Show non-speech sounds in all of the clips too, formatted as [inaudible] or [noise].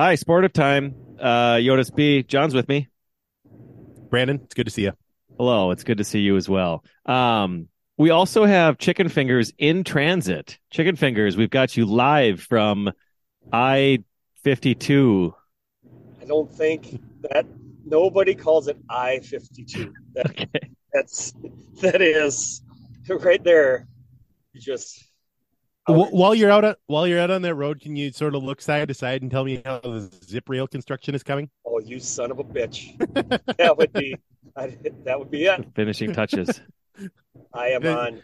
Hi, sportive time. Uh, Jonas B. John's with me. Brandon, it's good to see you. Hello, it's good to see you as well. Um, we also have Chicken Fingers in transit. Chicken Fingers, we've got you live from I 52. I don't think that nobody calls it I 52. That, [laughs] Okay. That's that is right there. You just Wh- While you're out on, while you're out on that road, can you sort of look side to side and tell me how the zip rail construction is coming? oh, you son of a bitch. [laughs] that would be I, that would be it. Finishing touches. I am on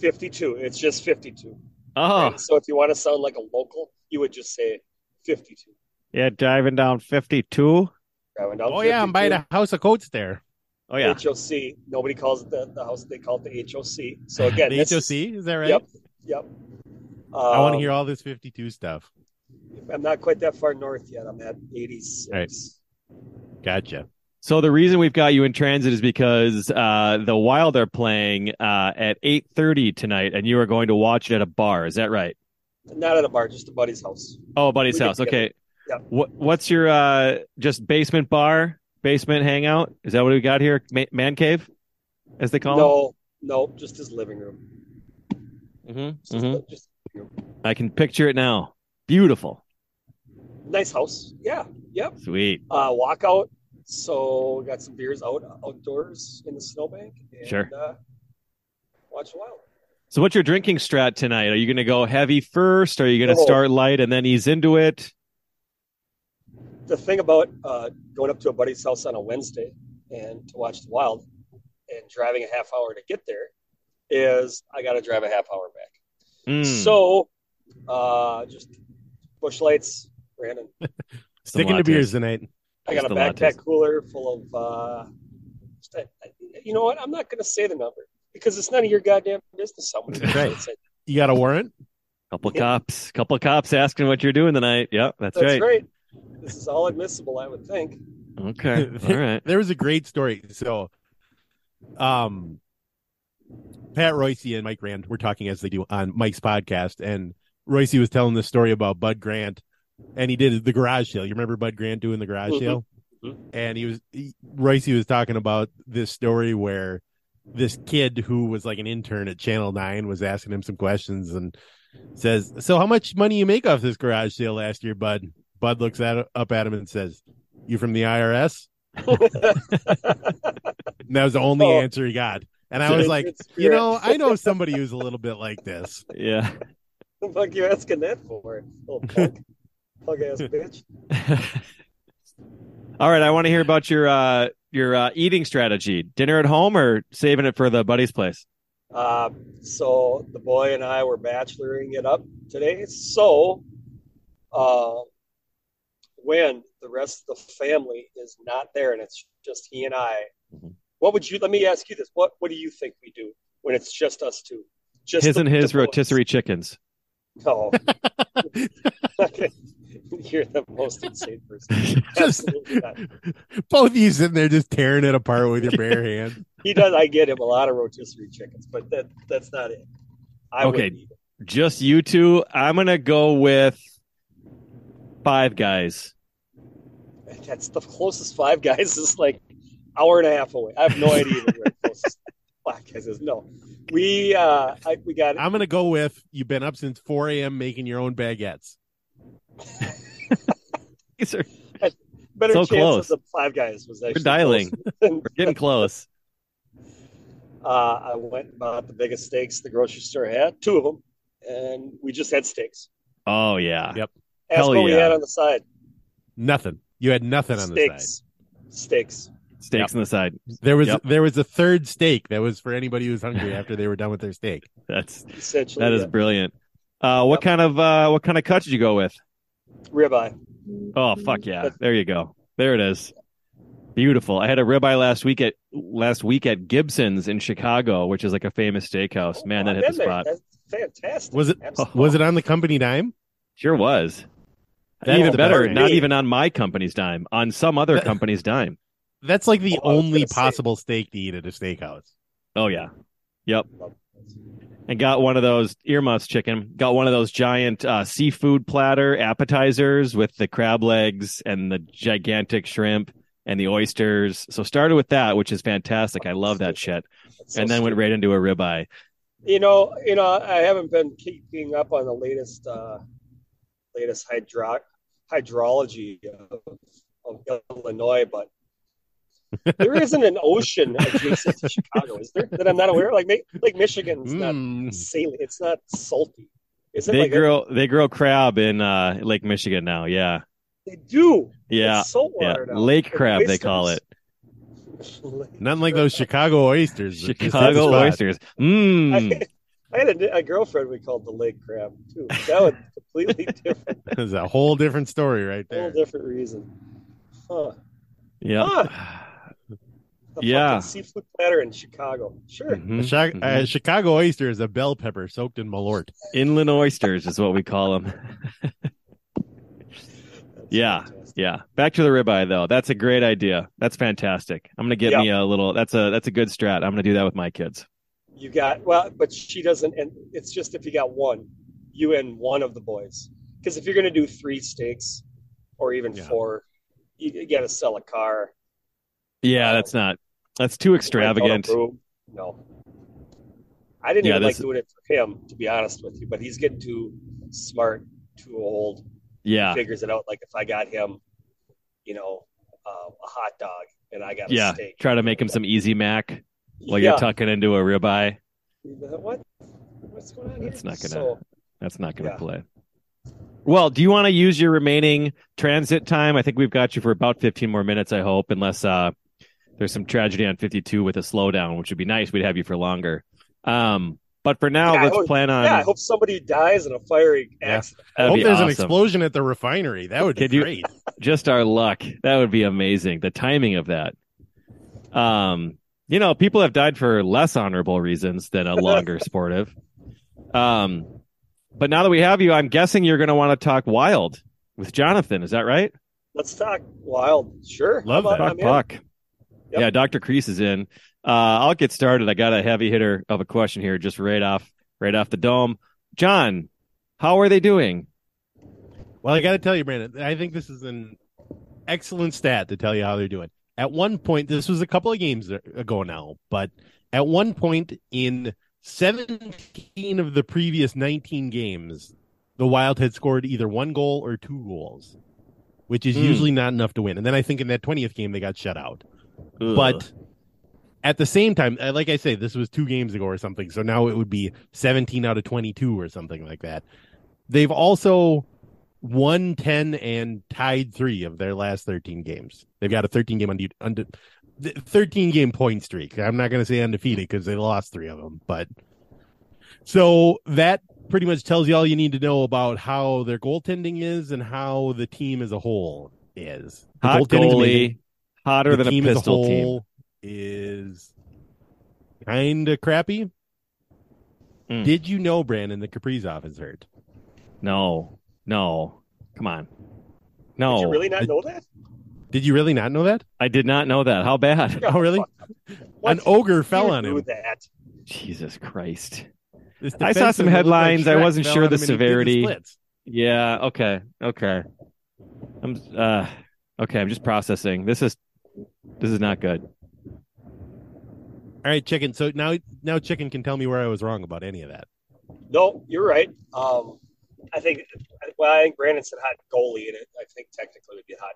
52. It's just 52. Oh, And so if you want to sound like a local, you would just say 52. yeah, driving down 52. Driving down Oh yeah, I'm by 52. the House of Coats there. Oh, yeah. HOC. Nobody calls it the, the house. They call it the HOC. So [laughs] again, the HOC, is- is that right? Yep. Yep. I want to Um, hear all this 52 stuff. I'm not quite that far north yet. I'm at 86. Right. Gotcha. So the reason we've got you in transit is because uh, the Wild are playing uh, at 8:30 tonight, and you are going to watch it at a bar. Is that right? Not at a bar, just a buddy's house. Oh, buddy's We house. Okay. Yeah. What What's your uh, just basement bar, basement hangout? Is that what we got here? Man cave, as they call it? No, no, just his living room. Mm-hmm. Mm-hmm. just I can picture it now. Beautiful. nice house. Yeah. Yep. Sweet. Uh, walkout. So got some beers out outdoors in the snowbank. And, Sure. Uh, watch a while. So what's your drinking strat tonight? Are you going to go heavy first? Are you going to Oh. start light and then ease into it? The thing about uh, going up to a buddy's house on a Wednesday and to watch the Wild and driving a half hour to get there is I got to drive a half hour back. Mm. So, uh, just Busch Lights, Brandon. [laughs] Sticking to beers tonight. I got a Just the backpack lattes. cooler full of. Uh, just a- you know what? I'm not going to say the number because it's none of your goddamn business. Someone That's right. You got a warrant? couple Yeah. cops, couple cops asking what you're doing tonight. Yep, that's, right. right. This is all admissible, I would think. Okay. All [laughs] right. There was a great story. So, um, Pat Royce and Mike Rand were talking as they do on Mike's podcast, and Royce was telling this story about Bud Grant, and he did the garage sale. You remember Bud Grant doing the garage Mhm. sale? Mhm. And he was he, Royce was talking about this story where this kid who was like an intern at Channel Nine was asking him some questions and says, "So how much money you make off this garage sale last year, Bud?" Bud looks at up at him and says, "You from the IRS?" [laughs] [laughs] And that was the only Oh. answer he got. And I was like, you know, I know somebody who's a little bit like this. Yeah. What the fuck you asking that for? Little punk, [laughs] punk ass bitch. [laughs] All right. I want to hear about your uh your uh, eating strategy. Dinner at home or saving it for the buddy's place? Uh, so the boy and I were bacheloring it up today. So, uh, when the rest of the family is not there and it's just he and I, Mhm. What would you? Let me ask you this: what What do you think we do when it's just us two? Just His the- and his the boys. rotisserie chickens. No, oh. [laughs] [laughs] you're the most insane person. [laughs] Just Absolutely not. both of you sitting there just tearing it apart with your bare hand. He does. I get him a lot of rotisserie chickens, but that that's not it. I Okay. wouldn't eat it. Just you two. I'm gonna go with five guys. That's the closest Five Guys is like hour and a half away. I have no idea where the [laughs] closest Five Guys is. No, we uh, I, we got I'm gonna go with you've been up since 4 a.m. making your own baguettes. [laughs] These are- better so chances close. of Five Guys was actually dialing. closer. We're getting [laughs] close. uh, I went and bought the biggest steaks the grocery store had, two of them, and we just had steaks. Oh yeah. Yep. Ask Hell what we had on the side. Nothing. You had nothing on the side. steaks. Steaks. Steaks on the side. There was Yep. there was a third steak that was for anybody who was hungry after they were done with their steak. [laughs] That's Essentially, that is yeah. brilliant. Uh, what Yep. kind of uh, what kind of cut did you go with? ribeye. Oh fuck yeah! There you go. There it is. Beautiful. I had a ribeye last week at last week at Gibson's in Chicago, which is like a famous steakhouse. Man, that I've hit the been there. spot. That's fantastic. Was it Absolutely. was it on the company dime? Sure was. That's even better, not even on my company's dime, on some other company's dime. That's like the Oh, only possible steak to eat at a steakhouse. Oh yeah. Yep. and got one of those earmuffs chicken. Got one of those giant uh, seafood platter appetizers with the crab legs and the gigantic shrimp and the oysters. So started with that, which is fantastic. I love that shit. So and then went right into a ribeye. You know, you know, I haven't been keeping up on the latest, uh, latest hydro- hydrology of, of Illinois, but there isn't an ocean adjacent to Chicago, is there? That I'm not aware of. Like, Ma- like Michigan's not Mm. saline. It's not salty. Is it They like that? grow they grow crab in uh, Lake Michigan now. Yeah, They do. yeah, It's salt yeah. now. Lake And crab they call it. Nothing like those Chicago oysters. that just hit the Chicago oysters. Mmm. I, I had a, a girlfriend we called the lake crab too. That was completely [laughs] different, [laughs] That's a whole different story right whole there. different reason. Huh. Yeah. A Yeah. fucking seafood platter in Chicago. Sure. Mhm, A Chi- mhm. uh, Chicago oyster is a bell pepper soaked in malort. Inland oysters is what we call them. Yeah. fantastic. Yeah. Back to the ribeye though. That's a great idea. That's fantastic. I'm gonna get Yeah. me a little. That's a that's a good strat. I'm gonna do that with my kids. You got well, but she doesn't, and it's just if you got one, you and one of the boys. Because if you're going to do three steaks, or even Yeah. four, you, you got to sell a car. Yeah, that's not. That's too extravagant. Rent out a room. No, I didn't Yeah, even like doing it for him, to be honest with you. But he's getting too smart, too old. Yeah. figures it out. Like if I got him, you know, uh, a hot dog and I got a Yeah. steak. Try to make him some easy mac while yeah. you're tucking into a ribeye. What? What's going on here? That's not gonna- So, That's not gonna Yeah. play. Well, do you want to use your remaining transit time? I think we've got you for about 15 more minutes, I hope, unless uh, there's some tragedy on 52 with a slowdown, which would be nice. We'd have you for longer. Um, but for now, Yeah, let's hope- plan on. yeah, I hope somebody dies in a fiery Yeah. accident. that'd Hope be there's an explosion at the refinery. That would be Could you- great. [laughs] Just our luck. That would be amazing. The timing of that. Um, you know, people have died for less honorable reasons than a [laughs] longer sportive. Um, but now that we have you, I'm guessing you're going to want to talk wild with Jonathan. Is that right? Let's talk wild. Sure. Love How about- that. I'm Puck, in. puck. Yep. Yeah, Dr. Crease is in. Uh, I'll get started. I got a heavy hitter of a question here, just right off, right off the dome. John, how are they doing? Well, I got to tell you, Brandon, I think this is an excellent stat to tell you how they're doing. At one point, this was a couple of games ago now, but at one point in 17 of the previous 19 games, the Wild had scored either one goal or two goals, which is Hmm. usually not enough to win. And then I think in that 20th game, they got shut out. Ugh. But at the same time, uh, like I say, this was two games ago or something. So now it would be 17 out of 22 or something like that. They've also won 10 and tied three of their last 13 games. They've got a 13 game unde- unde- 13 game point streak. I'm not going to say undefeated because they lost three of them, but so that pretty much tells you all you need to know about how their goaltending is and how the team as a whole is. The hot goalie, hotter the than a team as pistol team. whole is kind of crappy. Mm. Did you know, Brandon, that Kaprizov is hurt? No, no, come on, no. Did you really not I- know that? Did you really not know that? I did not know that. How bad? [laughs] Oh, really? What? An ogre fell on him. That. Jesus Christ. I saw some defenseman that looked like headlines. I wasn't sure the him and he did severity. splits. Yeah. Okay. Okay. I'm. Uh. Okay. I'm just processing. This is. This is not good. All right, chicken. So now, now chicken can tell me where I was wrong about any of that. No, you're right. Um, I think. Well, I think Brandon said hot goalie, and I think technically it would be hot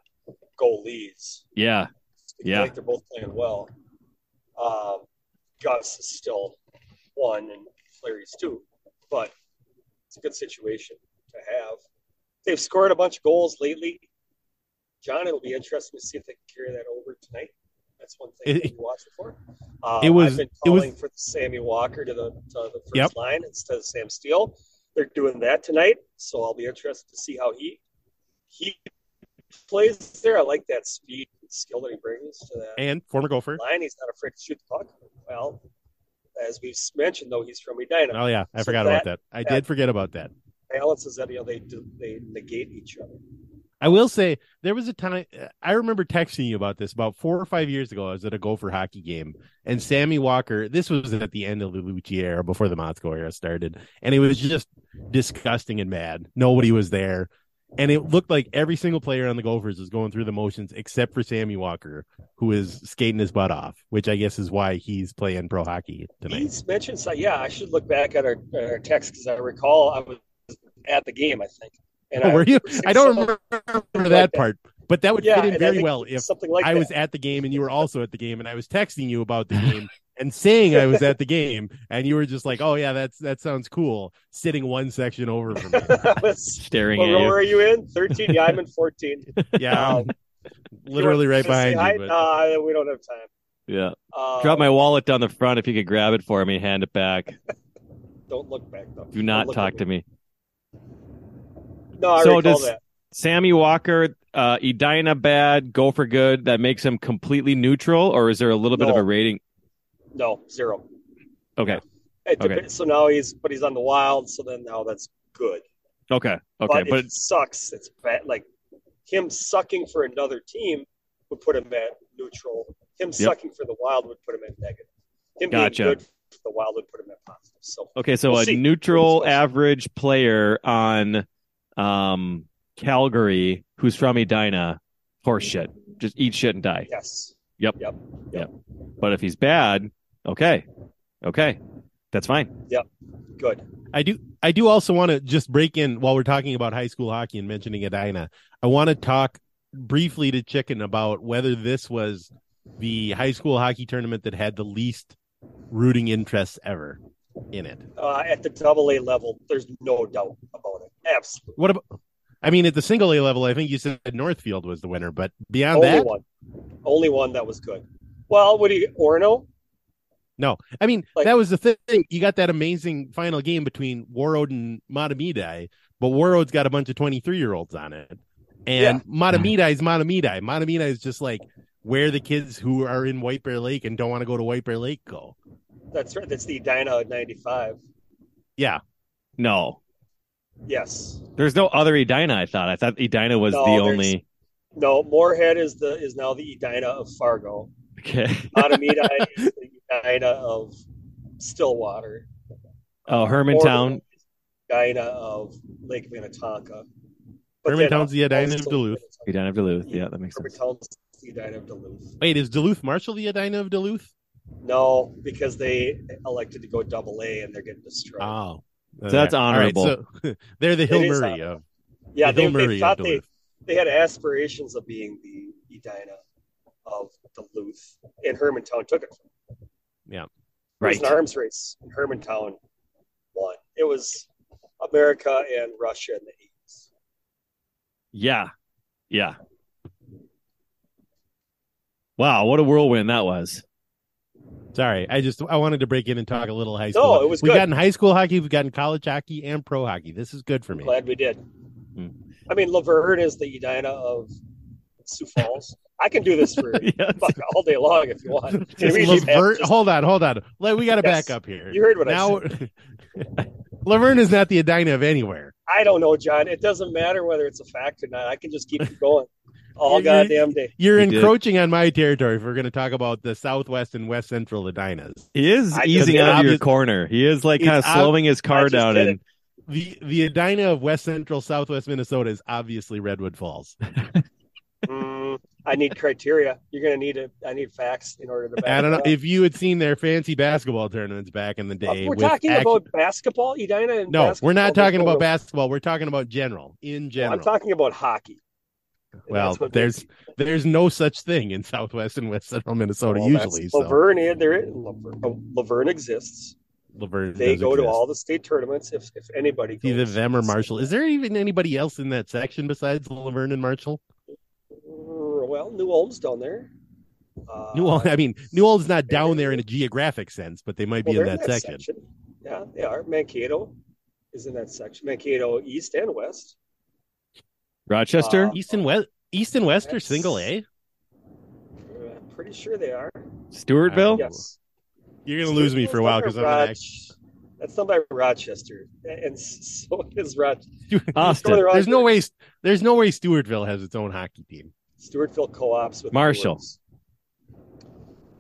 goalies. Yeah. I Yeah. think they're both playing well. Um, Gus is still one, and Flaherty's two, but it's a good situation to have. They've scored a bunch of goals lately. John, it'll be interesting to see if they can carry that over tonight. That's one thing It- to be watching for. Uh, it was- I've been it was- calling for Sammy Walker to the to the first Yep. line instead of Sam Steel. They're doing that tonight, so I'll be interested to see how he he plays there. I like that speed and skill that he brings to that And former gopher. line. He's not afraid to shoot the puck. Well, as we've mentioned, though, he's from Edina. Oh yeah, I So forgot that- about that. I that- did forget about that. Balances that you know they they negate each other. I will say there was a time I remember texting you about this about four or five years ago. I was at a Gopher hockey game, and Sammy Walker. This was at the end of the Lucia era, before the Motzko era started, and it was just disgusting and mad. Nobody was there, and it looked like every single player on the Gophers was going through the motions except for Sammy Walker, who is skating his butt off. Which I guess is why he's playing pro hockey tonight. He's mentioned, so yeah, I should look back at our, our text because I recall I was at the game, I think. And [laughs] Oh, I, were you? I don't something remember [laughs] like that that. part, but that would Yeah, fit in very well if something like I was at the game and you were [laughs] also at the game, and I was texting you about the game and saying I was at the game, and you were just like, "Oh yeah, that's that sounds cool," sitting one section over from me. I Staring what at row you. are you in? 13? Yeah, I'm in 14. Yeah, Um, literally right You wanna say behind hi? you. But Nah, we don't have time. Yeah. Uh, Drop my wallet down the front if you could grab it for me, hand it back. Don't look back though. Do not talk at to me. No, I So does- that. Sammy Walker, uh, Edina bad, Gopher good. That makes him completely neutral, or is there a little bit of a rating? No, zero. Okay, Okay. So now he's, but he's on the wild. So then now that's good. okay, okay. but, But it sucks, it's bad. Like him sucking for another team would put him at neutral. Him sucking for the Wild would put him at negative. Him Gotcha. being good for the Wild would put him at positive. So okay, so We'll a see. neutral average player on um, Calgary who's from Edina, horse shit. Just eat shit and die. yes, Yep. Yep. Yep. But if he's bad, okay, okay, that's fine. Yep. Good. I do. I do also want to just break in while we're talking about high school hockey and mentioning Edina. I want to talk briefly to Chicken about whether this was the high school hockey tournament that had the least rooting interest ever in it. Uh, at the double A level, there's no doubt about it. Absolutely. What about? I mean, at the single A level, I think you said Northfield was the winner, but beyond Only that, one. Only one that was good. Well, what do you Orono? no. I mean, Like- that was the thing. You got that amazing final game between Warroad and Mahtomedi, but Warroad's got a bunch of twenty-three year olds on it, and Mahtomedi is Mahtomedi. Mahtomedi is just like where the kids who are in White Bear Lake and don't want to go to White Bear Lake go. That's right. That's the Edina '95. Yeah, No, Yes. there's no other Edina. I thought. I thought Edina was No, the only. No, Moorhead is the is now the Edina of Fargo. Okay. Mahtomedi [laughs] is the Edina of Stillwater. Oh, Hermantown. Orono Edina of Lake Minnetonka. But then Hermantown's the Edina of Duluth. Edina of Duluth. Yeah, that makes sense. Hermantown's the Edina of Duluth. Wait, is Duluth Marshall the Edina of Duluth? No, because they elected to go double A and they're getting destroyed. Oh, So that's All right, honorable. so [laughs] they're the Hill It is Murray of yeah, the they, Hill they Murray of thought they, Duluth. they had aspirations of being the Edina of Duluth, and Hermantown took it. It Right. was an arms race, and Hermantown won. It was America and Russia in the 80s. Yeah. Yeah. Wow, what a whirlwind that was. Sorry, I just I wanted to break in and talk a little high school. No, it was We've good. gotten high school hockey, we've gotten college hockey, and pro hockey. This is good for me. Glad we did. Hmm. I mean, Luverne is the Edina of Sioux Falls. I can do this for [laughs] Yes. fuck, all day long if you want. [laughs] Luverne- just- hold on, hold on. Let- We got to Yes. back up here. You heard what I said. [laughs] Luverne is not the Edina of anywhere. I don't know, John. It doesn't matter whether it's a fact or not. I can just keep it going all You- goddamn day. You're He did. encroaching on my territory if we're going to talk about the Southwest and West Central Edinas. He is I easing out of your corner. He is like kind of ob- slowing his car down did and The the Edina of West Central Southwest Minnesota is obviously Redwood Falls. [laughs] Mm, I need criteria. You're gonna need it. I need facts in order to. Back I don't know up. if you had seen their fancy basketball tournaments back in the day. we're with talking act- about basketball, Edina. And No, we're not talking about basketball. We're talking about general in no, general. I'm talking about hockey. Well, there's there's no such thing in Southwest and West Central Minnesota well, usually. So Luverne, and there Luverne, oh, Luverne exists. Luverne They go to all the state tournaments. If if anybody goes, either them or Marshall. Is there even anybody else in that section besides Luverne and Marshall? well, New Ulm's down there. Uh, New Ulm, I mean, New Ulm's not down there in a geographic sense, but they might be well, in they're that, section. Yeah, they are. Mankato is in that section. Mankato East and West. Rochester. Uh, East and West, East and West are single A. Uh, I'm pretty sure they are. Stewartville. Yes. You're gonna lose me for a while because I'm gonna Rog- That's done by Rochester, and so is Rochester. Austin. Northern There's no way. There's no way Stewartville has its own hockey team. Stewartville co-ops with Marshall. Brewers.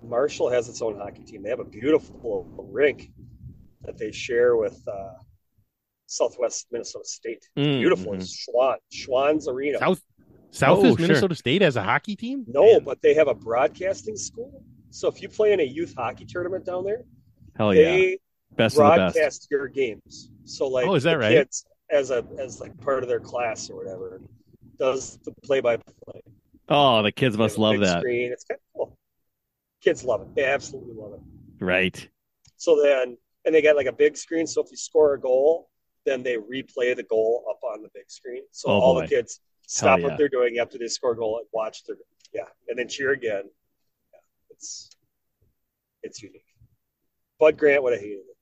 Marshall has its own hockey team. They have a beautiful rink that they share with uh, Southwest Minnesota State. Mm, Beautiful. mhm. It's Schwan, Schwann's Arena. South Southwest Oh, sure. Minnesota State has a hockey team. no, Man. but they have a broadcasting school. So if you play in a youth hockey tournament down there, Hell yeah. they Best of the best. broadcast your games. So like Oh, is that the right? kids as a as like part of their class or whatever does the play by play. Oh, the kids must love that. Screen. It's kind of cool. Kids love it. They absolutely love it. Right. So then, and they got like a big screen. So if you score a goal, then they replay the goal up on the big screen. So Oh, all boy. the kids stop yeah. what they're doing after they score a goal and watch their yeah, and then cheer again. Yeah, it's it's unique. Bud Grant would have hated it.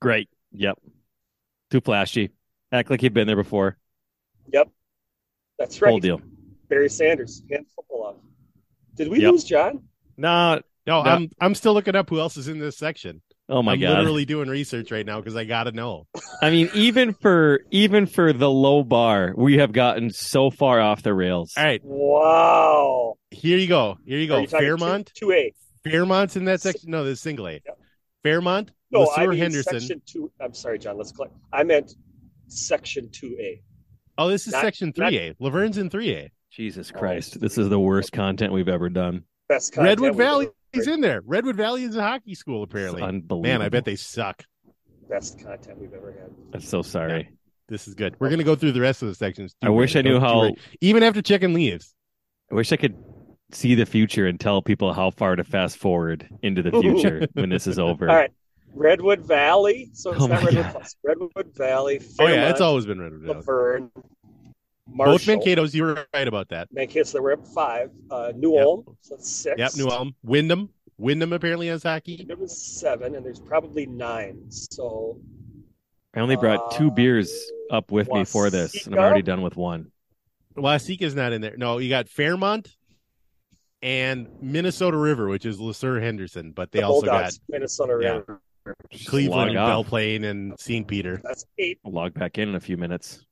Great. Yep. Too flashy. Act like you've been there before. Yep, that's right. Whole deal. Barry Sanders, hand football off. Did we Yep. lose John? No. No, No. I'm I'm still looking up who else is in this section. Oh my god. I'm literally doing research right now because I gotta know. I mean, even for even for the low bar, we have gotten so far off the rails. All right, Wow. here you go. Here you go. you Fairmont. two A. Fairmont's in that section. No, this single A. Yeah. Fairmont. No, LeSueur I mean Henderson. section two. I'm sorry, John. Let's collect. I meant section two A. Oh, this is Not- section three A. Luverne's in three A. Jesus oh. Christ. This is the worst content we've ever done. Best content Redwood Valley ever- is in there. Redwood Valley is a hockey school It's apparently. unbelievable. Man, I bet they suck. Best content we've ever had. I'm so sorry. This is good. We're gonna go through the rest of the sections. too, I wish I knew Don't how. Even after chicken leaves. I wish I could see the future and tell people how far to fast forward into the future [laughs] when this is over. All right. Redwood Valley. So it's Oh not Redwood God. Plus. Redwood Valley. Oh yeah, Fairmont, it's always been Redwood Valley. Luverne. Both Marshall. Mankato's, you were right about that. Mankato, so we're up five. Uh, New Yep. Ulm. So that's six. Yep, New Ulm. Windom. Windom apparently has hockey. There was seven, and there's probably nine. So I only brought two Uh, beers up with me for this, and I'm already done with one. Waseca's not in there. No, you got Fairmont and Minnesota River, which is LeSueur Henderson, but they the also Bulldogs, Minnesota Yeah. River. got Cleveland and log Belle off. Plaine and St. Peter. That's eight. I'll log back in in a few minutes.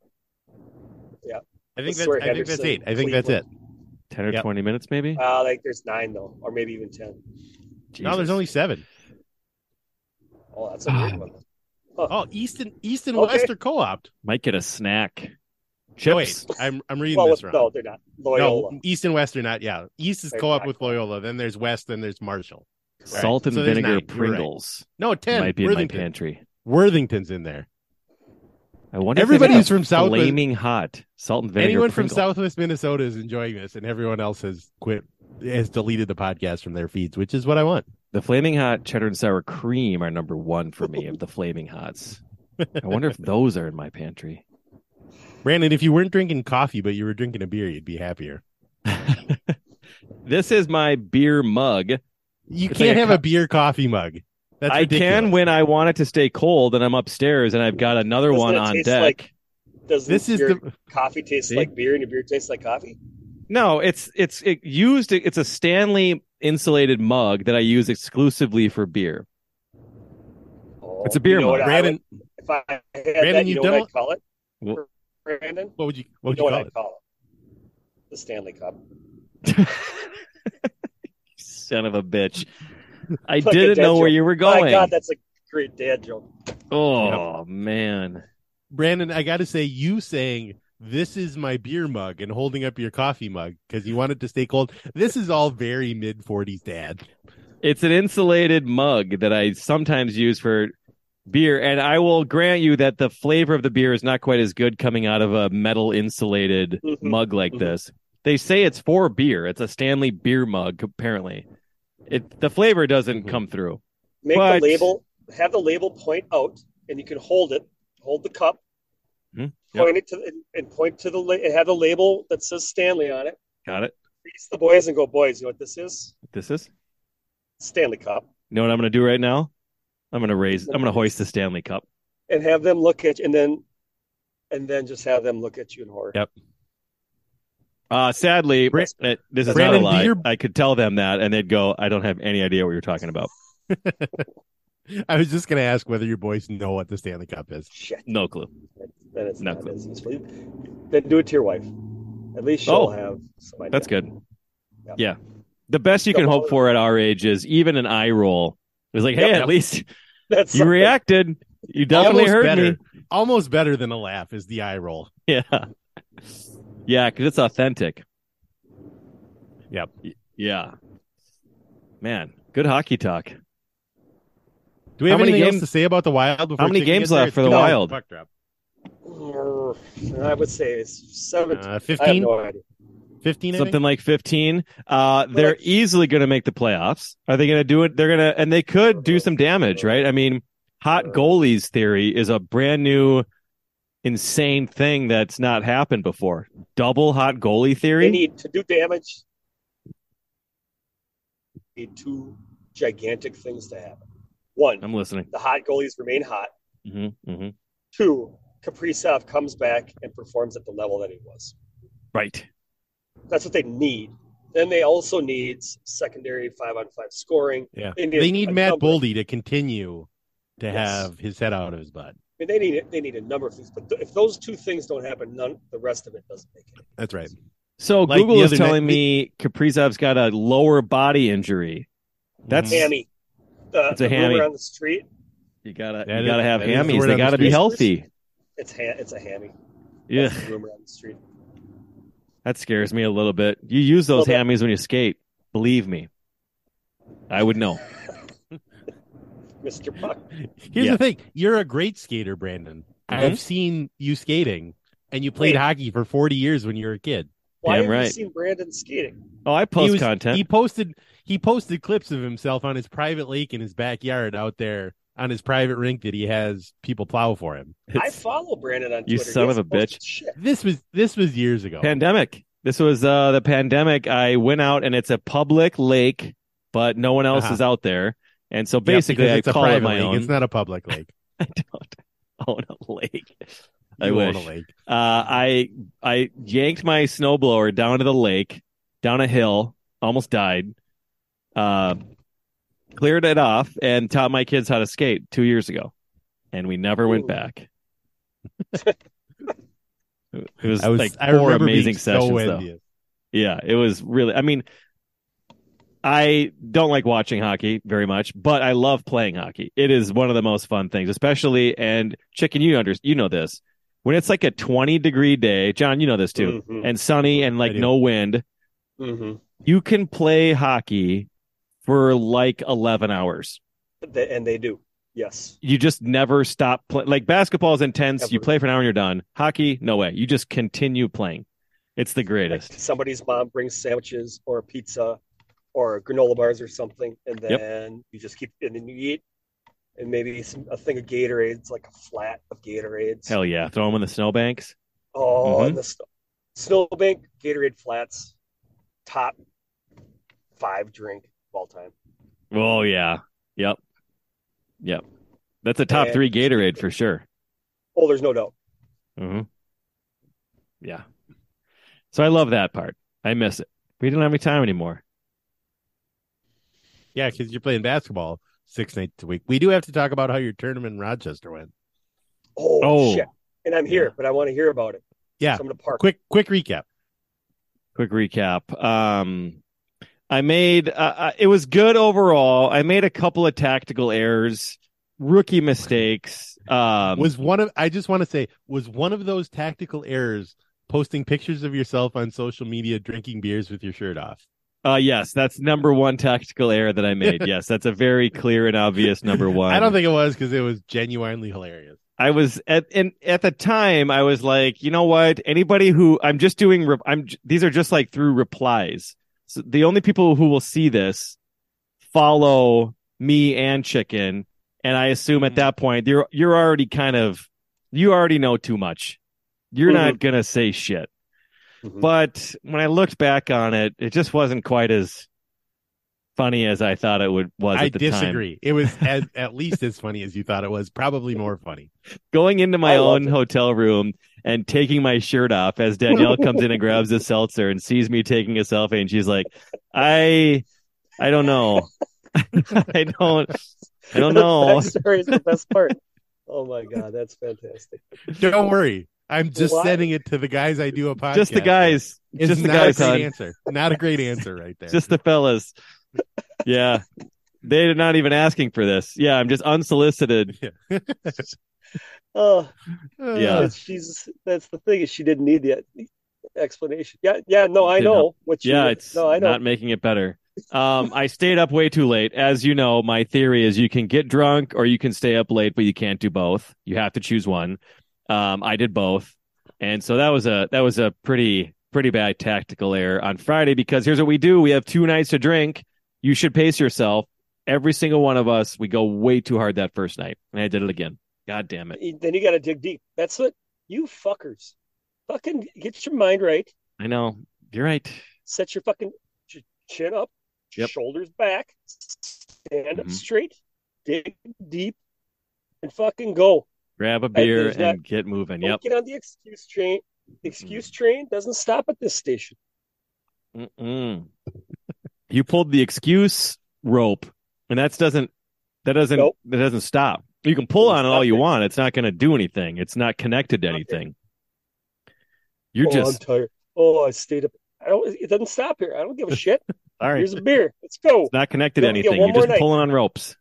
I think that's LeSueur, I think that's eight. I think that's it. 10 or Yep. 20 minutes, maybe? Uh, like there's nine though, or maybe even ten. No, there's only seven. Oh, that's a weird one. Oh, Easton Easton Okay. Wester Co-op. Might get a snack. No, wait, Chips. I'm I'm reading Well, this wrong. no, they're not. Loyola. No, East and West are not. Yeah, East is They're co-op not. with Loyola. Then there's West. Then there's Marshall. Salt and So vinegar nine. You're right. Pringles No, ten. might be in my pantry. Worthington's in there. I wonder Everybody if who's from South- flaming hot salt and vinegar. Anyone from Southwest Minnesota is enjoying this, and everyone else has quit, has deleted the podcast from their feeds, which is what I want. The flaming hot cheddar and sour cream are number one for me of the flaming hots. I wonder if those are in my pantry. Brandon, if you weren't drinking coffee but you were drinking a beer, you'd be happier. [laughs] this is my beer mug. You It's can't like a have co- a beer coffee mug. That's I ridiculous. can when I want it to stay cold and I'm upstairs and I've got another Doesn't one it on deck. like- Does This is your the coffee taste See? like beer and your beer tastes like coffee? No, it's it's it used. It's a Stanley insulated mug that I use exclusively for beer. Oh, It's a beer you know mug. Brandon. would- if I had Brandon, that, you you've know done what I'd call it? Well- Brandon, what would you what you know you call I'd it? call it? The Stanley Cup. [laughs] Son of a bitch! I [laughs] didn't dead know where you were going. My. God, that's a great dad joke. oh man, Brandon, I got to say, you saying this is my beer mug and holding up your coffee mug because you want it to stay cold. This is all very mid forties dad. it's an insulated mug that I sometimes use for beer, and I will grant you that the flavor of the beer is not quite as good coming out of a metal insulated Mhm. mug like Mhm. this. They say it's for beer. It's a Stanley beer mug, apparently. It the flavor doesn't Mhm. come through. Make But- the label, have the label point out, and you can hold it, hold the cup, Mhm. Yep. point it to, and, and point to the, and have the label that says Stanley on it. Got it. Face the boys and go, boys, you know what this is? This is. Stanley Cup. You know what I'm going to do right now? I'm going to raise. I'm going to hoist the Stanley Cup. and have them look at you, and then and then just have them look at you in horror. Yep. Uh, sadly, Bra- uh, this is Brandon, not a lie. your- I could tell them that, and they'd go, "I don't have any idea what you're talking about." [laughs] I was just gonna ask whether your boys know what the Stanley Cup is. Shit. No clue. Then it's No not clue. as. Then do it to your wife. At least she'll Oh, have some idea. That's good. Yeah. Yeah. The best you can hope for at our age is even an eye roll. It was like, Yep, hey, at yep. least [laughs] That's you something. reacted. You definitely Almost heard better. me. Almost better than a laugh is the eye roll. Yeah. Yeah, because it's authentic. Yep. Yeah. Man, good hockey talk. Do we How have many anything games- else to say about the Wild? Before How many games gets there? left for the two. Wild? I would say it's seven. Uh, I have 15? no idea. 15, Something like 15. Uh, they're like- easily going to make the playoffs. Are they going to do it? They're going to, and they could do some damage, right? I mean, hot goalies theory is a brand new, insane thing that's not happened before. Double hot goalie theory. They need to do damage. Need two gigantic things to happen. One, I'm listening. the hot goalies remain hot. hmm hmm Two, Kaprizov comes back and performs at the level that he was. Right. That's what they need. Then they also need secondary five on five scoring. Yeah. They They need need, Matt number. Boldy to continue to Yes. have his head out of his butt. I mean, they need they need a number of things, but th- if those two things don't happen, none the rest of it doesn't make it. That's right. So Like Google is telling night- me Kaprizov's got a lower body injury. That's Mhm. Hammy, the, It's a the rumor hammy. on the street, you gotta That you is- gotta have that is the They gotta be healthy. it's ha- it's a hammy. Yeah, That's the rumor on the street. that scares me a little bit. You use those Little hammies when you skate. Believe me, I would know. [laughs] Mr. Puck. Here's Yeah. the thing: you're a great skater, Brandon. Mhm. I've seen you skating, and you played Wait. hockey for 40 years when you were a kid. Why Damn have you seen Brandon skating? Oh, I He post was- content. He posted he posted clips of himself on his private lake in his backyard out there on his private rink that he has people plow for him. I follow Brandon on You Twitter. He son of hasn't a bitch. Shit. This was this was years ago. pandemic. This was uh the pandemic. I went out and it's a public lake, but no one else Uh-huh. is out there. And so Yep, basically, because I it's a call it my lake. own. It's not a public lake. [laughs] I don't own a lake. I You own wish. a lake. Uh, I I yanked my snowblower down to the lake, down a hill, almost died. Uh, cleared it off and taught my kids how to skate two years ago, and we never went back. [laughs] it was, I was like I four remember amazing being sessions so though. envious. Yeah, it was really. I mean, I don't like watching hockey very much, but I love playing hockey. It is one of the most fun things, especially and chicken. You under you know this when it's like a twenty degree day. John, you know this too, Mhm. and sunny and like no wind. Mhm. You can play hockey for like eleven hours. And they do. Yes. You just never stop playing. Like basketball is intense. You play for an hour and you're done. Hockey, no way. You just continue playing. It's the Like greatest. somebody's mom brings sandwiches or a pizza or granola bars or something, and Yep. then you just keep and then you eat, and maybe some, a thing of Gatorades, like a flat of Gatorades. Hell yeah! Throw them in the snowbanks. Oh, Mhm. and the snow, snowbank Gatorade flats, top five drink of all time. Oh yeah. Yep. Yep. That's a top And- three Gatorade for sure. Oh, there's no doubt. hmm Yeah. So I love that part. I miss it. We don't have any time anymore. Yeah, because you're playing basketball six nights a week. We do have to talk about how your tournament in Rochester went. Oh, Oh. shit! And I'm here, Yeah. but I want to hear about it. Yeah. Come to park. Quick, quick recap. Quick recap. Um, I made. Uh, uh, it was good overall. I made a couple of tactical errors, rookie mistakes. Um, Was one of I just want to say was one of those tactical errors posting pictures of yourself on social media drinking beers with your shirt off. Uh, yes, that's number one tactical error that I made. [laughs] yes, that's a very clear and obvious number one. [laughs] I don't think it was because it was genuinely hilarious. I was at and at the time I was like, you know what? Anybody who I'm just doing, re- I'm these are just like through replies. So the only people who will see this follow me and Chicken, and I assume at that point you're you're already kind of you already know too much. You're not gonna say shit. Mhm. But when I looked back on it, it just wasn't quite as funny as I thought it would was I at the time. disagree. It was [laughs] as, at least as funny as you thought it was. Probably more funny. going into my I own hotel room and taking my shirt off as Danielle comes in and grabs a seltzer and sees me taking a selfie and she's like, I I don't know. [laughs] I don't I don't The know. backstory is the best part. [laughs] Oh my god, that's fantastic. Don't worry. I'm just Why? sending it to the guys I do a podcast. Just the guys. It's Just the not guys, a great answer. Not a great answer right there. Just the fellas. Yeah. They're not even asking for this. Yeah, I'm just unsolicited. [laughs] Oh, Uh, Yeah. that's- she's that's the thing is she didn't need the explanation. Yeah, yeah, no, I Didn't know what you. Yeah, it's no, I know. not making it better. Um, I stayed up way too late. As you know, my theory is you can get drunk or you can stay up late, but you can't do both. You have to choose one. Um, I did both, and so that was a that was a pretty pretty bad tactical error on Friday because here's what we do: we have two nights to drink. You should pace yourself. Every single one of us, we go way too hard that first night, and I did it again. God damn it! Then you got to dig deep. That's what you fuckers. Fucking get your mind right. I know you're right. Set your fucking chin up, Yep. shoulders back, stand up Mhm. straight, dig deep, and fucking go. Grab a beer there's and not- get moving. Don't Yep. get on the excuse train. The excuse mm. train doesn't stop at this station. Mm-mm. [laughs] you pulled the excuse rope, and that doesn't that doesn't Nope. that doesn't stop. You can pull Doesn't on it all you it. want. It's not going to do anything. It's not connected to anything. You're oh, just I'm tired. Oh, I stayed up. I don't. It doesn't stop here. I don't give a shit. [laughs] all right. Here's a beer. Let's go. It's not connected to You only get anything. You're just night. pulling on ropes.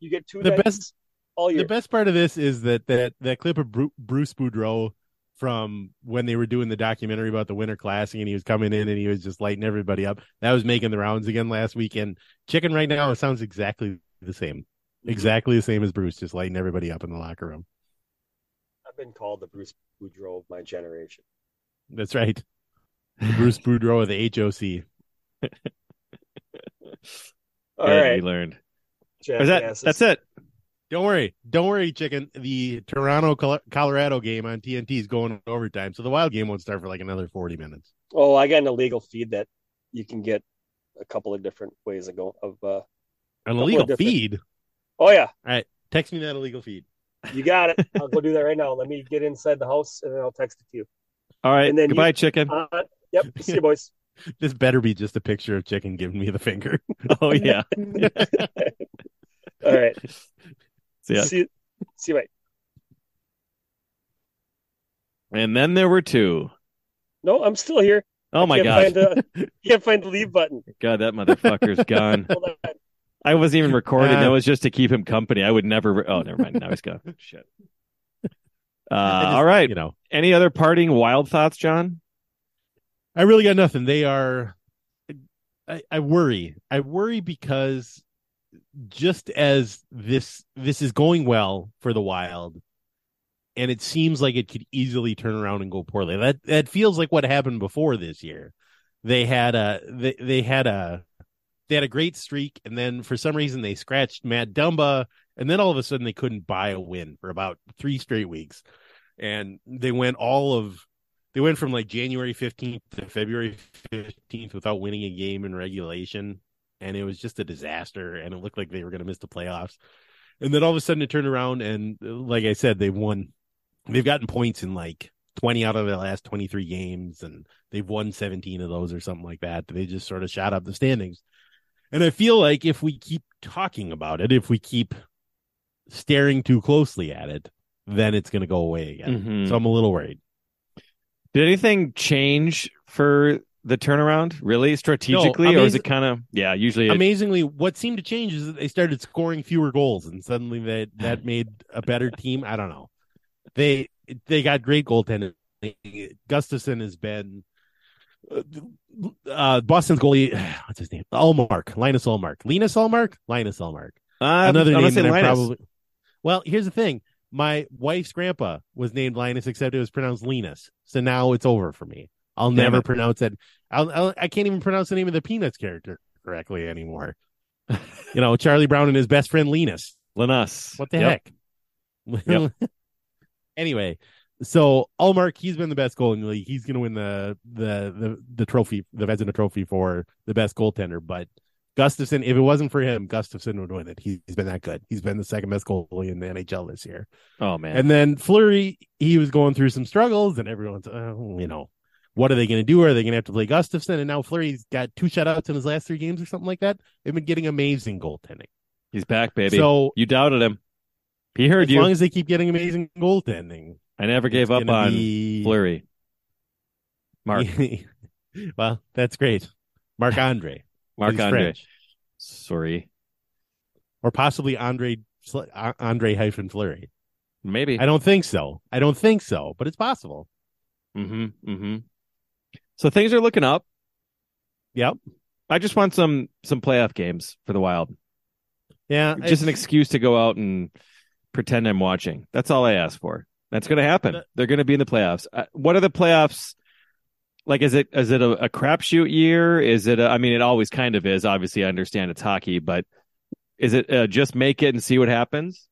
You get two The nights best- all year. The best part of this is that that that clip of Bruce Boudreau from when they were doing the documentary about the Winter Classic, and he was coming in and he was just lighting everybody up. That was making the rounds again last weekend. Chicken right now it sounds exactly the same, mm-hmm. exactly the same as Bruce, just lighting everybody up in the locker room. I've been called the Bruce Boudreau of my generation. That's right, the Bruce Boudreau of the HOC. [laughs] All Good, right, we learned. Is that, jackasses. that's it. Don't worry, don't worry, chicken. The Toronto Colorado game on TNT is going overtime, so the Wild game won't start for like another forty minutes. Oh, I got an illegal feed that you can get a couple of different ways of going. Of uh, An illegal different- feed. oh yeah, All right, Text me that illegal feed. you got it. I'll go do that right now. Let me get inside the house and then I'll text it to you. All right. And then Goodbye, you- chicken. Uh, yep. [laughs] See you, boys. This better be just a picture of chicken giving me the finger. [laughs] oh yeah. [laughs] All right. See ya. See, see you. Mate. And then there were two. No, I'm still here. Oh my god. Find the, [laughs] can't find the leave button. God, that motherfucker's [laughs] gone. Hold on. I wasn't even recording. Uh, that was just to keep him company. I would never. Re- oh, never mind. Now he's gone. [laughs] Shit. Uh, just, all right. You know, Any other parting wild thoughts, John? I really got nothing. They are. I, I worry. I worry because just as this this is going well for the Wild, and it seems like it could easily turn around and go poorly. That that feels like what happened before this year. They had a they, they had a they had a great streak, and then for some reason they scratched Matt Dumba, and then all of a sudden they couldn't buy a win for about three straight weeks, and they went all of they went from like January 15th to February 15th without winning a game in regulation. And it was just a disaster. And it looked like they were going to miss the playoffs. And then all of a sudden it turned around. And like I said, they've won, they've gotten points in like 20 out of the last 23 games. And they've won 17 of those or something like that. They just sort of shot up the standings. And I feel like if we keep talking about it, if we keep staring too closely at it, then it's going to go away again. Mhm. So I'm a little worried. Did anything change for the turnaround? Really, strategically, or is it kind of? Yeah, usually. It, amazingly what seemed to change is that they started scoring fewer goals and suddenly that that [laughs] made a better team i don't know they they got great goaltending Gustavsson has been uh boston's goalie [sighs] what's his name Ullmark linus Ullmark linus Ullmark linus Ullmark uh, another name say that Linus. probably well here's the thing my wife's grandpa was named linus except it was pronounced linus so now it's over for me i'll Damn never it. pronounce it I'll, I'll i can't even pronounce the name of the peanuts character correctly anymore [laughs] you know charlie brown and his best friend linus Linus. what the Yep. heck Yep. [laughs] anyway so Ullmark he's been the best goal in the league he's going to win the, the the the trophy the Vezina trophy for the best goaltender but Gustavsson, if it wasn't for him, Gustavsson would win it. He's been that good. He's been the second best goalie in the NHL this year. Oh man. And then Fleury, he was going through some struggles, and everyone's, oh, you know, what are they going to do? Are they going to have to play Gustavsson? And now Fleury's got two shutouts in his last three games or something like that. They've been getting amazing goaltending. He's back, baby. So you doubted him. He heard as you. As long as they keep getting amazing goaltending, I never gave up on be- Fleury. Mark. [laughs] well, that's great. Mark [laughs] Andre. Mark Andre. French. Sorry. or possibly Andre Andre hyphen Fleury. Maybe. I don't think so. I don't think so, but it's possible. Mm-hmm. Mm-hmm. So things are looking up. Yep. I just want some some playoff games for the Wild. Yeah, Just an excuse to go out and pretend I'm watching. That's all I ask for. That's going to happen. They're going to be in the playoffs. Uh, what are the playoffs? Like, is it is it a, a crapshoot year? Is it? A, I mean, it always kind of is. Obviously, I understand it's hockey, but is it uh, just make it and see what happens?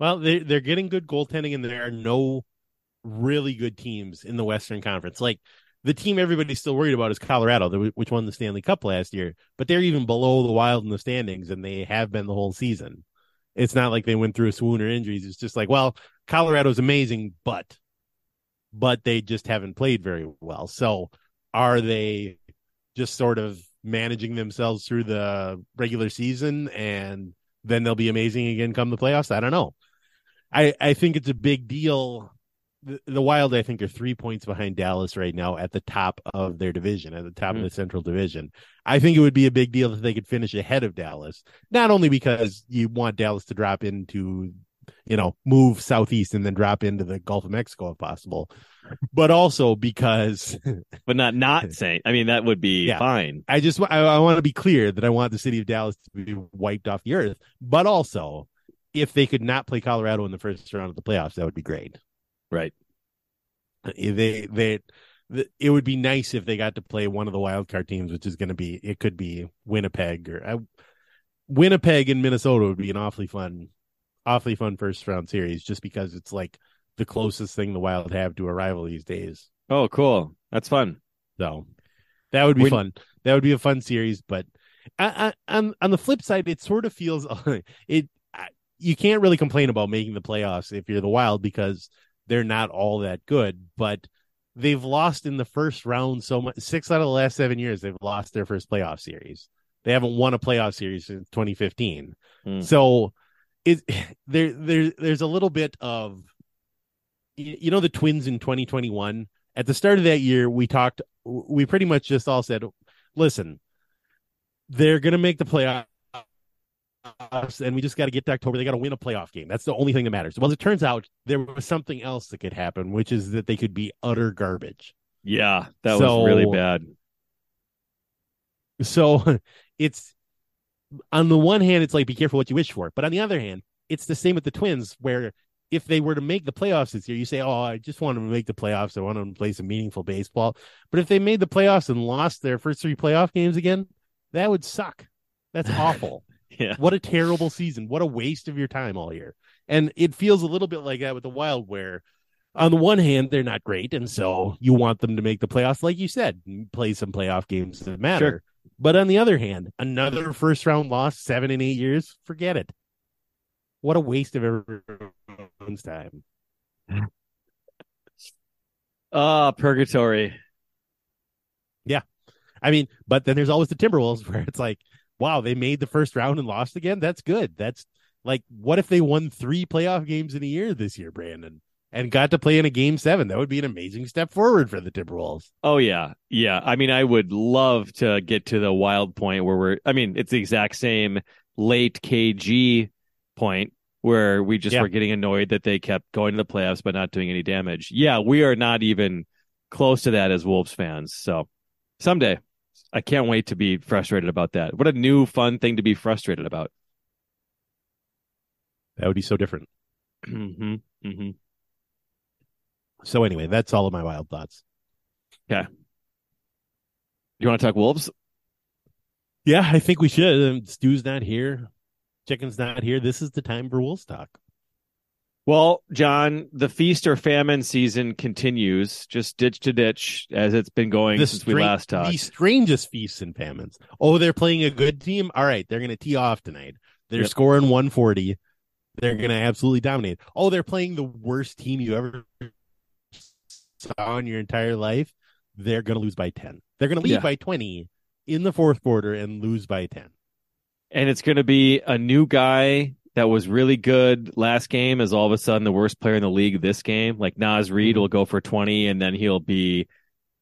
Well, they they're getting good goaltending, and there are no really good teams in the Western Conference. Like the team everybody's still worried about is Colorado, which won the Stanley Cup last year, but they're even below the Wild in the standings, and they have been the whole season. It's not like they went through a swoon or injuries. It's just like, well, Colorado's amazing, but but they just haven't played very well. So are they just sort of managing themselves through the regular season and then they'll be amazing again come the playoffs? I don't know. I I think it's a big deal. The, the Wild, I think, are three points behind Dallas right now at the top of their division, at the top Hmm. of the Central Division. I think it would be a big deal if they could finish ahead of Dallas, not only because you want Dallas to drop into, you know, move southeast and then drop into the Gulf of Mexico if possible, but also because [laughs] But not not [laughs] saying. I mean, that would be Yeah. fine. I just I, I want to be clear that I want the city of Dallas to be wiped off the earth, but also if they could not play Colorado in the first round of the playoffs, that would be great. Right. Uh, they they it would be nice if they got to play one of the wild card teams, which is going to be it could be Winnipeg or uh, Winnipeg and Minnesota would be an awfully fun, awfully fun first round series, just because it's like the closest thing the Wild have to a rival these days. Oh, cool. That's fun. So that would be When- fun. That would be a fun series. But I, I, on on the flip side, it sort of feels [laughs] it. I- You can't really complain about making the playoffs if you're the Wild because they're not all that good. But they've lost in the first round so much. Six out of the last seven years, they've lost their first playoff series. They haven't won a playoff series since 2015. Hmm. So it [sighs] there there there's a little bit of you you know the Twins in 2021 at the start of that year we talked we pretty much just all said listen they're going to make the playoffs and we just got to get to October they got to win a playoff game that's the only thing that matters well it turns out there was something else that could happen which is that they could be utter garbage Yeah, that So- was really bad. So [laughs] it's on the one hand, it's like be careful what you wish for, but on the other hand, it's the same with the Twins, where if they were to make the playoffs this year, you say, "Oh, I just want them to make the playoffs. I want them to play some meaningful baseball." But if they made the playoffs and lost their first three playoff games again, that would suck. That's [laughs] awful. Yeah. What a terrible season. What a waste of your time all year. And it feels a little bit like that with the Wild, where on the one hand, they're not great. And so you want them to make the playoffs, like you said, play some playoff games that matter. Sure. But on the other hand, another first round loss, seven and eight years, forget it. What a waste of everyone's time. [laughs] Ah, purgatory. Yeah. I mean, but then there's always the Timberwolves [laughs] where it's like, wow, they made the first round and lost again. That's good. That's like, what if they won three playoff games in a year this year, Brandon, and got to play in a game seven? That would be an amazing step forward for the Timberwolves. Oh yeah, yeah. I mean, I would love to get to the wild point where we're. I mean, it's the exact same late KG point where we just Yeah. were getting annoyed that they kept going to the playoffs but not doing any damage. Yeah, we are not even close to that as Wolves fans. So someday, I can't wait to be frustrated about that. What a new fun thing to be frustrated about. That would be so different. mm-hmm. Mm-hmm. So anyway, that's all of my wild thoughts. Okay. You want to talk Wolves? Yeah, I think we should. Um, Stu's not here. Chicken's not here. This is the time for Wolves talk. Well, Jon, the feast or famine season continues, just ditch to ditch as it's been going The since we last talked. The strangest feasts and famines. Oh, they're playing a good team. All right, they're going to tee off tonight. They're Yep. scoring 140. They're going to absolutely dominate. Oh, they're playing the worst team you ever saw in your entire life. They're going to lose by 10. They're going to lead Yeah. by 20 in the fourth quarter and lose by 10. and it's going to be a new guy that was really good last game is all of a sudden the worst player in the league this game. Like Naz Reid Mhm. will go for 20 and then he'll be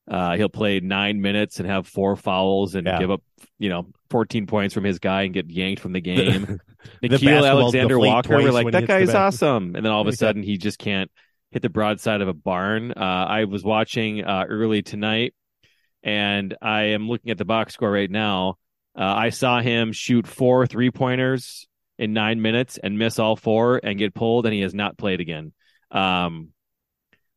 uh, he'll play nine minutes and have four fouls and Yeah. give up, you know, 14 points from his guy and get yanked from the game. [laughs] [laughs] The Nickeil Alexander Walker, we're like, that he hits the guy's awesome. And then all of a sudden he just can't hit the broadside of a barn. Uh, I was watching uh, early tonight and I am looking at the box score right now. Uh, I saw him shoot four three pointers in nine minutes and miss all four and get pulled, and he has not played again. Um,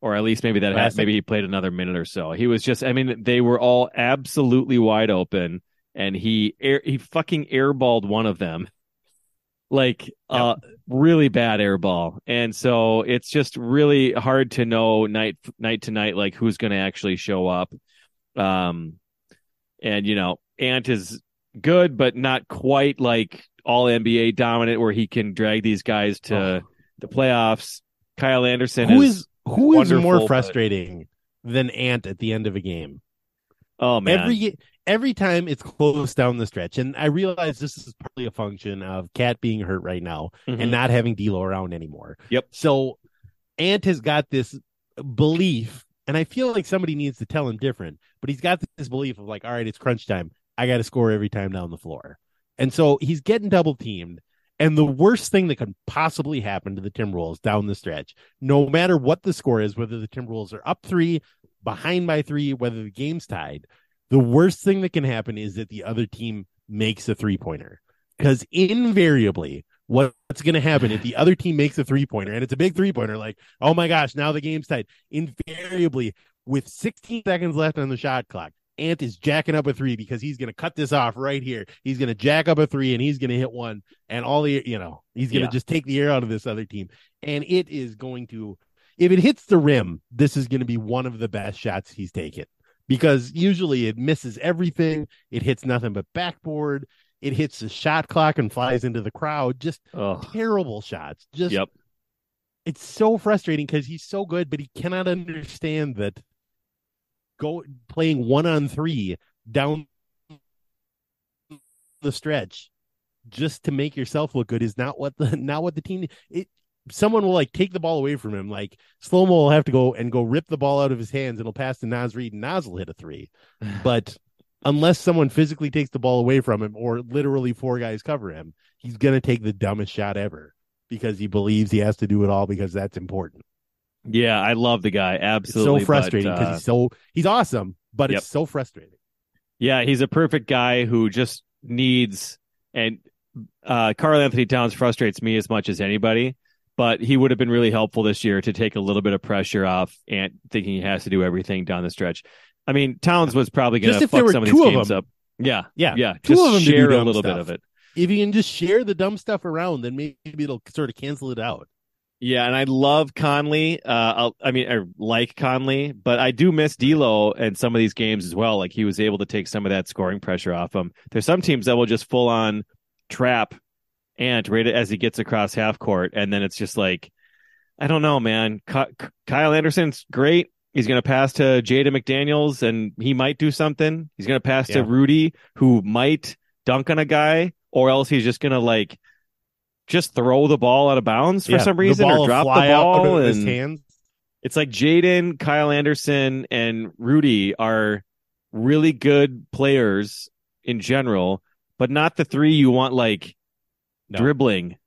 or at least maybe that has, maybe he played another minute or so. He was just, I mean, they were all absolutely wide open, and he air, he fucking airballed one of them, [laughs] like uh, really bad airball. And so it's just really hard to know night night to night like who's going to actually show up. Um, and you know, Ant is good, but not quite like all NBA dominant, where he can drag these guys to Oh. the playoffs. Kyle Anderson Who is, is who is more but- frustrating than Ant at the end of a game? oh man, Every every time it's close down the stretch, and I realize this is partly a function of KAT being hurt right now Mhm. and not having D'Lo around anymore. Yep. So Ant has got this belief, and I feel like somebody needs to tell him different. But he's got this belief of like, all right, it's crunch time. I got to score every time down the floor, and so he's getting double teamed. And the worst thing that could possibly happen to the Timberwolves down the stretch, no matter what the score is, whether the Timberwolves are up three, behind by three, whether the game's tied, the worst thing that can happen is that the other team makes a three pointer. Because invariably, what's going to happen if the other team makes a three pointer and it's a big three pointer, like, oh my gosh, now the game's tied. Invariably, with 16 seconds left on the shot clock, Ant is jacking up a three because he's going to cut this off right here. He's going to jack up a three and he's going to hit one, and all the, you know, he's going to Yeah. just take the air out of this other team. And it is going to, if it hits the rim, this is going to be one of the best shots he's taken because usually it misses everything. It hits nothing but backboard. It hits the shot clock and flies into the crowd. Just oh, terrible shots. Just yep, it's so frustrating because he's so good, but he cannot understand that go playing one on three down the stretch just to make yourself look good is not what the [laughs] not what the team it someone will like take the ball away from him. Like Slo Mo will have to go and go rip the ball out of his hands and it'll pass to Naz Reid and Naz will hit a three. [sighs] But unless someone physically takes the ball away from him or literally four guys cover him he's gonna take the dumbest shot ever because he believes he has to do it all because that's important yeah, I love the guy it's absolutely. so frustrating because uh, he's so he's awesome but Yep. it's so frustrating Yeah, he's a perfect guy who just needs and uh Karl Anthony Towns frustrates me as much as anybody, but he would have been really helpful this year to take a little bit of pressure off and thinking he has to do everything down the stretch. I mean, Towns was probably going to fuck some of these of games them. up. Yeah, yeah yeah, two just of them share a little bit of it. if you can just share the dumb stuff around then maybe it'll sort of cancel it out Yeah, and I love Conley. Uh, I mean, I like Conley, but I do miss D'Lo and some of these games as well. Like he was able to take some of that scoring pressure off him. There's some teams that will just full on trap Ant right as he gets across half court, and then it's just like, I don't know, man. Kyle Anderson's great. He's going to pass to Jaden McDaniels, and he might do something. He's going to pass to Rudy, who might dunk on a guy, or else he's just going to like just throw the ball out of bounds for Yeah, some reason, or drop the fly out ball. of his hands it's like Jaden, Kyle Anderson, and Rudy are really good players in general, but not the three you want like No. dribbling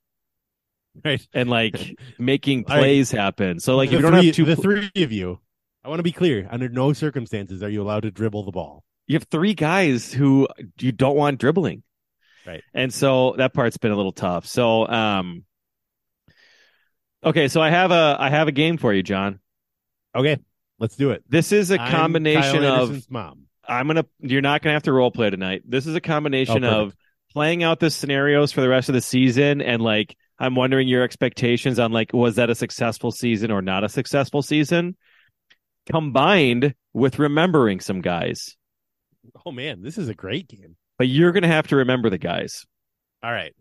right and like [laughs] making plays happen. So like if you don't three, have two, the three of you i want to be clear under no circumstances are you allowed to dribble the ball you have three guys who you don't want dribbling. Right. And so that part's been a little tough. So um Okay, so I have a I have a game for you, Jon. okay let's do it This is a I'm combination of mom I'm gonna. You're not gonna have to role play tonight. This is a combination Oh, of playing out the scenarios for the rest of the season, and like I'm wondering your expectations on like was that a successful season or not a successful season, combined with remembering some guys. oh man this is a great game But you're gonna have to remember the guys. all right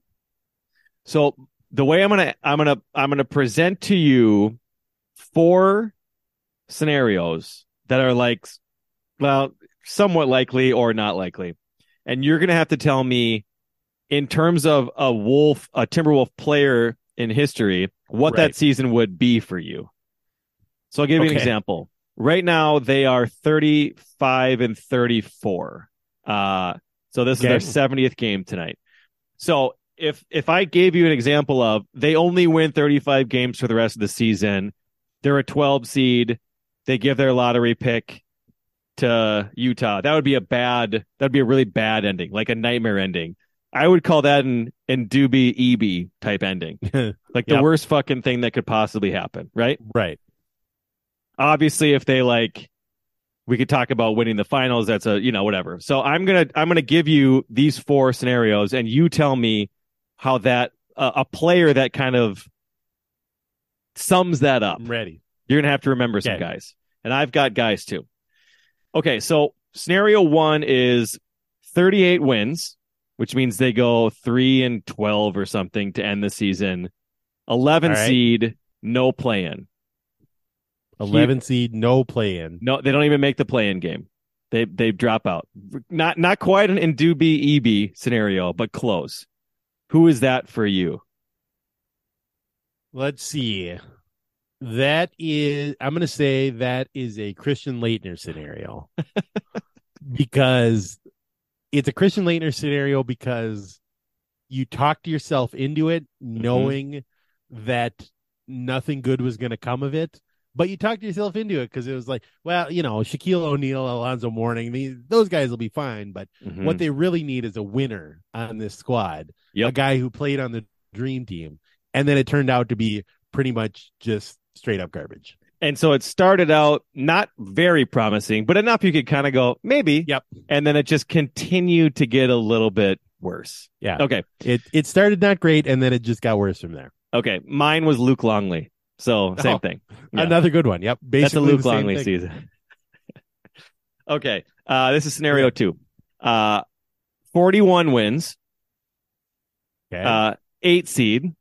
So the way I'm gonna I'm gonna I'm gonna present to you four scenarios that are like well somewhat likely or not likely. And you're gonna have to tell me in terms of a Wolf, a Timberwolf player in history, what Right. that season would be for you. So I'll give you an example. Right now, they are 35 and 34. Uh, so this Okay. is their 70th game tonight. So if if I gave you an example of they only win 35 games for the rest of the season, they're a 12 seed, they give their lottery pick to Utah. That would be a bad that'd be a really bad ending, like a nightmare ending. I would call that an an Doobie EB type ending. [laughs] Like the Yep. worst fucking thing that could possibly happen, right? right. obviously if they like we could talk about winning the finals. That's a you know whatever. So i'm gonna i'm gonna give you these four scenarios and you tell me how that uh, a player that kind of sums that up. I'm ready. you're gonna have to remember some Okay. guys. And i've got guys too. Okay so scenario one is 38 wins which means they go 3 and 12 or something to end the season. 11 All right. seed no play in 11 seed, no play in. No, they don't even make the play-in game. They they drop out. Not not quite an Ndudi Ebi scenario, but close. Who is that for you? Let's see. That is, I'm going to say that is a Christian Laettner scenario [laughs] because it's a Christian Laettner scenario because you talked yourself into it mm-hmm. knowing that nothing good was going to come of it. But you talked yourself into it because it was like, well, you know, Shaquille O'Neal, Alonzo Mourning, these, those guys will be fine. But Mhm. what they really need is a winner on this squad, Yep. a guy who played on the dream team. And then it turned out to be pretty much just straight up garbage. And so it started out not very promising, but enough you could kind of go maybe. Yep. And then it just continued to get a little bit worse. Yeah. Okay. It it started not great and then it just got worse from there. Okay. Mine was Luke Longley. So [laughs] same Oh, thing. Yeah. Another good one. Yep. Basically That's a Luke Longley thing. season. [laughs] okay. Uh, this is scenario two. Uh, 41 wins. Okay. uh, eight seed.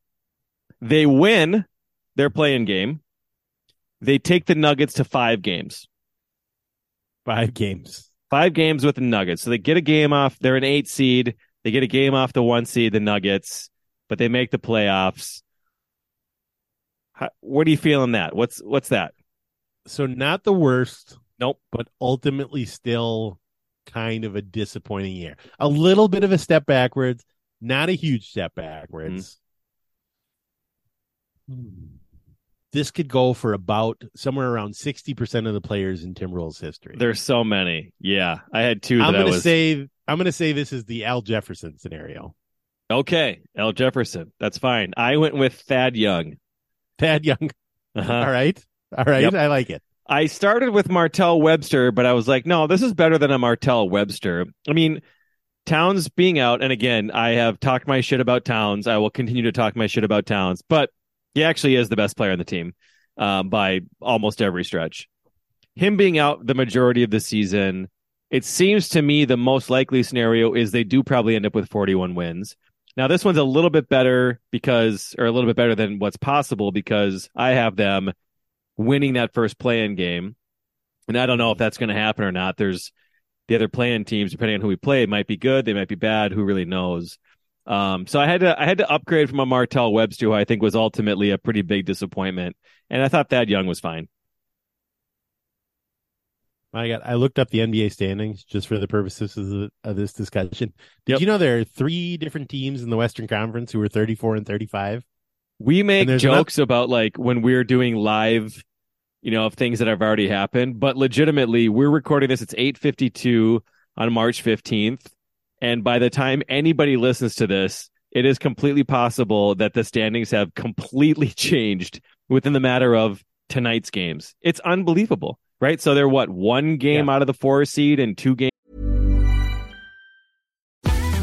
They win their play-in game. They take the Nuggets to five games. Five games. Five games with the Nuggets. So they get a game off. They're an eight seed. They get a game off the one seed, the Nuggets, but they make the playoffs. How, what are you feeling that? What's what's that? So not the worst. Nope. But ultimately still kind of a disappointing year. A little bit of a step backwards, not a huge step backwards. Mm-hmm. This could go for about somewhere around 60% of the players in Timberwolves history. There's so many. Yeah, I had two I'm going to was say I'm going to say this is the Al Jefferson scenario. okay. Al Jefferson. That's fine. I went with Thad Young. Thad Young. Uh-huh. All right. All right. Yep. I like it. I started with Martell Webster, but I was like, no, this is better than a Martell Webster. I mean, Towns being out, and again, I have talked my shit about Towns. I will continue to talk my shit about Towns, but he actually is the best player on the team um, by almost every stretch. Him being out the majority of the season, it seems to me the most likely scenario is they do probably end up with 41 wins. Now, this one's a little bit better because, or a little bit better than what's possible because I have them winning that first play-in game. And I don't know if that's going to happen or not. There's the other play-in teams, depending on who we play, might be good, they might be bad. Who really knows? Um, so I had to I had to upgrade from a Martell Webster, who I think was ultimately a pretty big disappointment. And I thought Thad Young was fine. I got. I looked up the NBA standings just for the purposes of, the, of this discussion. Did Yep. you know there are three different teams in the Western Conference who are 34 and 35? We make jokes about like when we're doing live, you know, of things that have already happened, but legitimately, we're recording this. It's eight fifty two on March fifteenth, and by the time anybody listens to this, it is completely possible that the standings have completely [laughs] changed within the matter of tonight's games. It's unbelievable, right? So they're what one game out of the four seed and two games.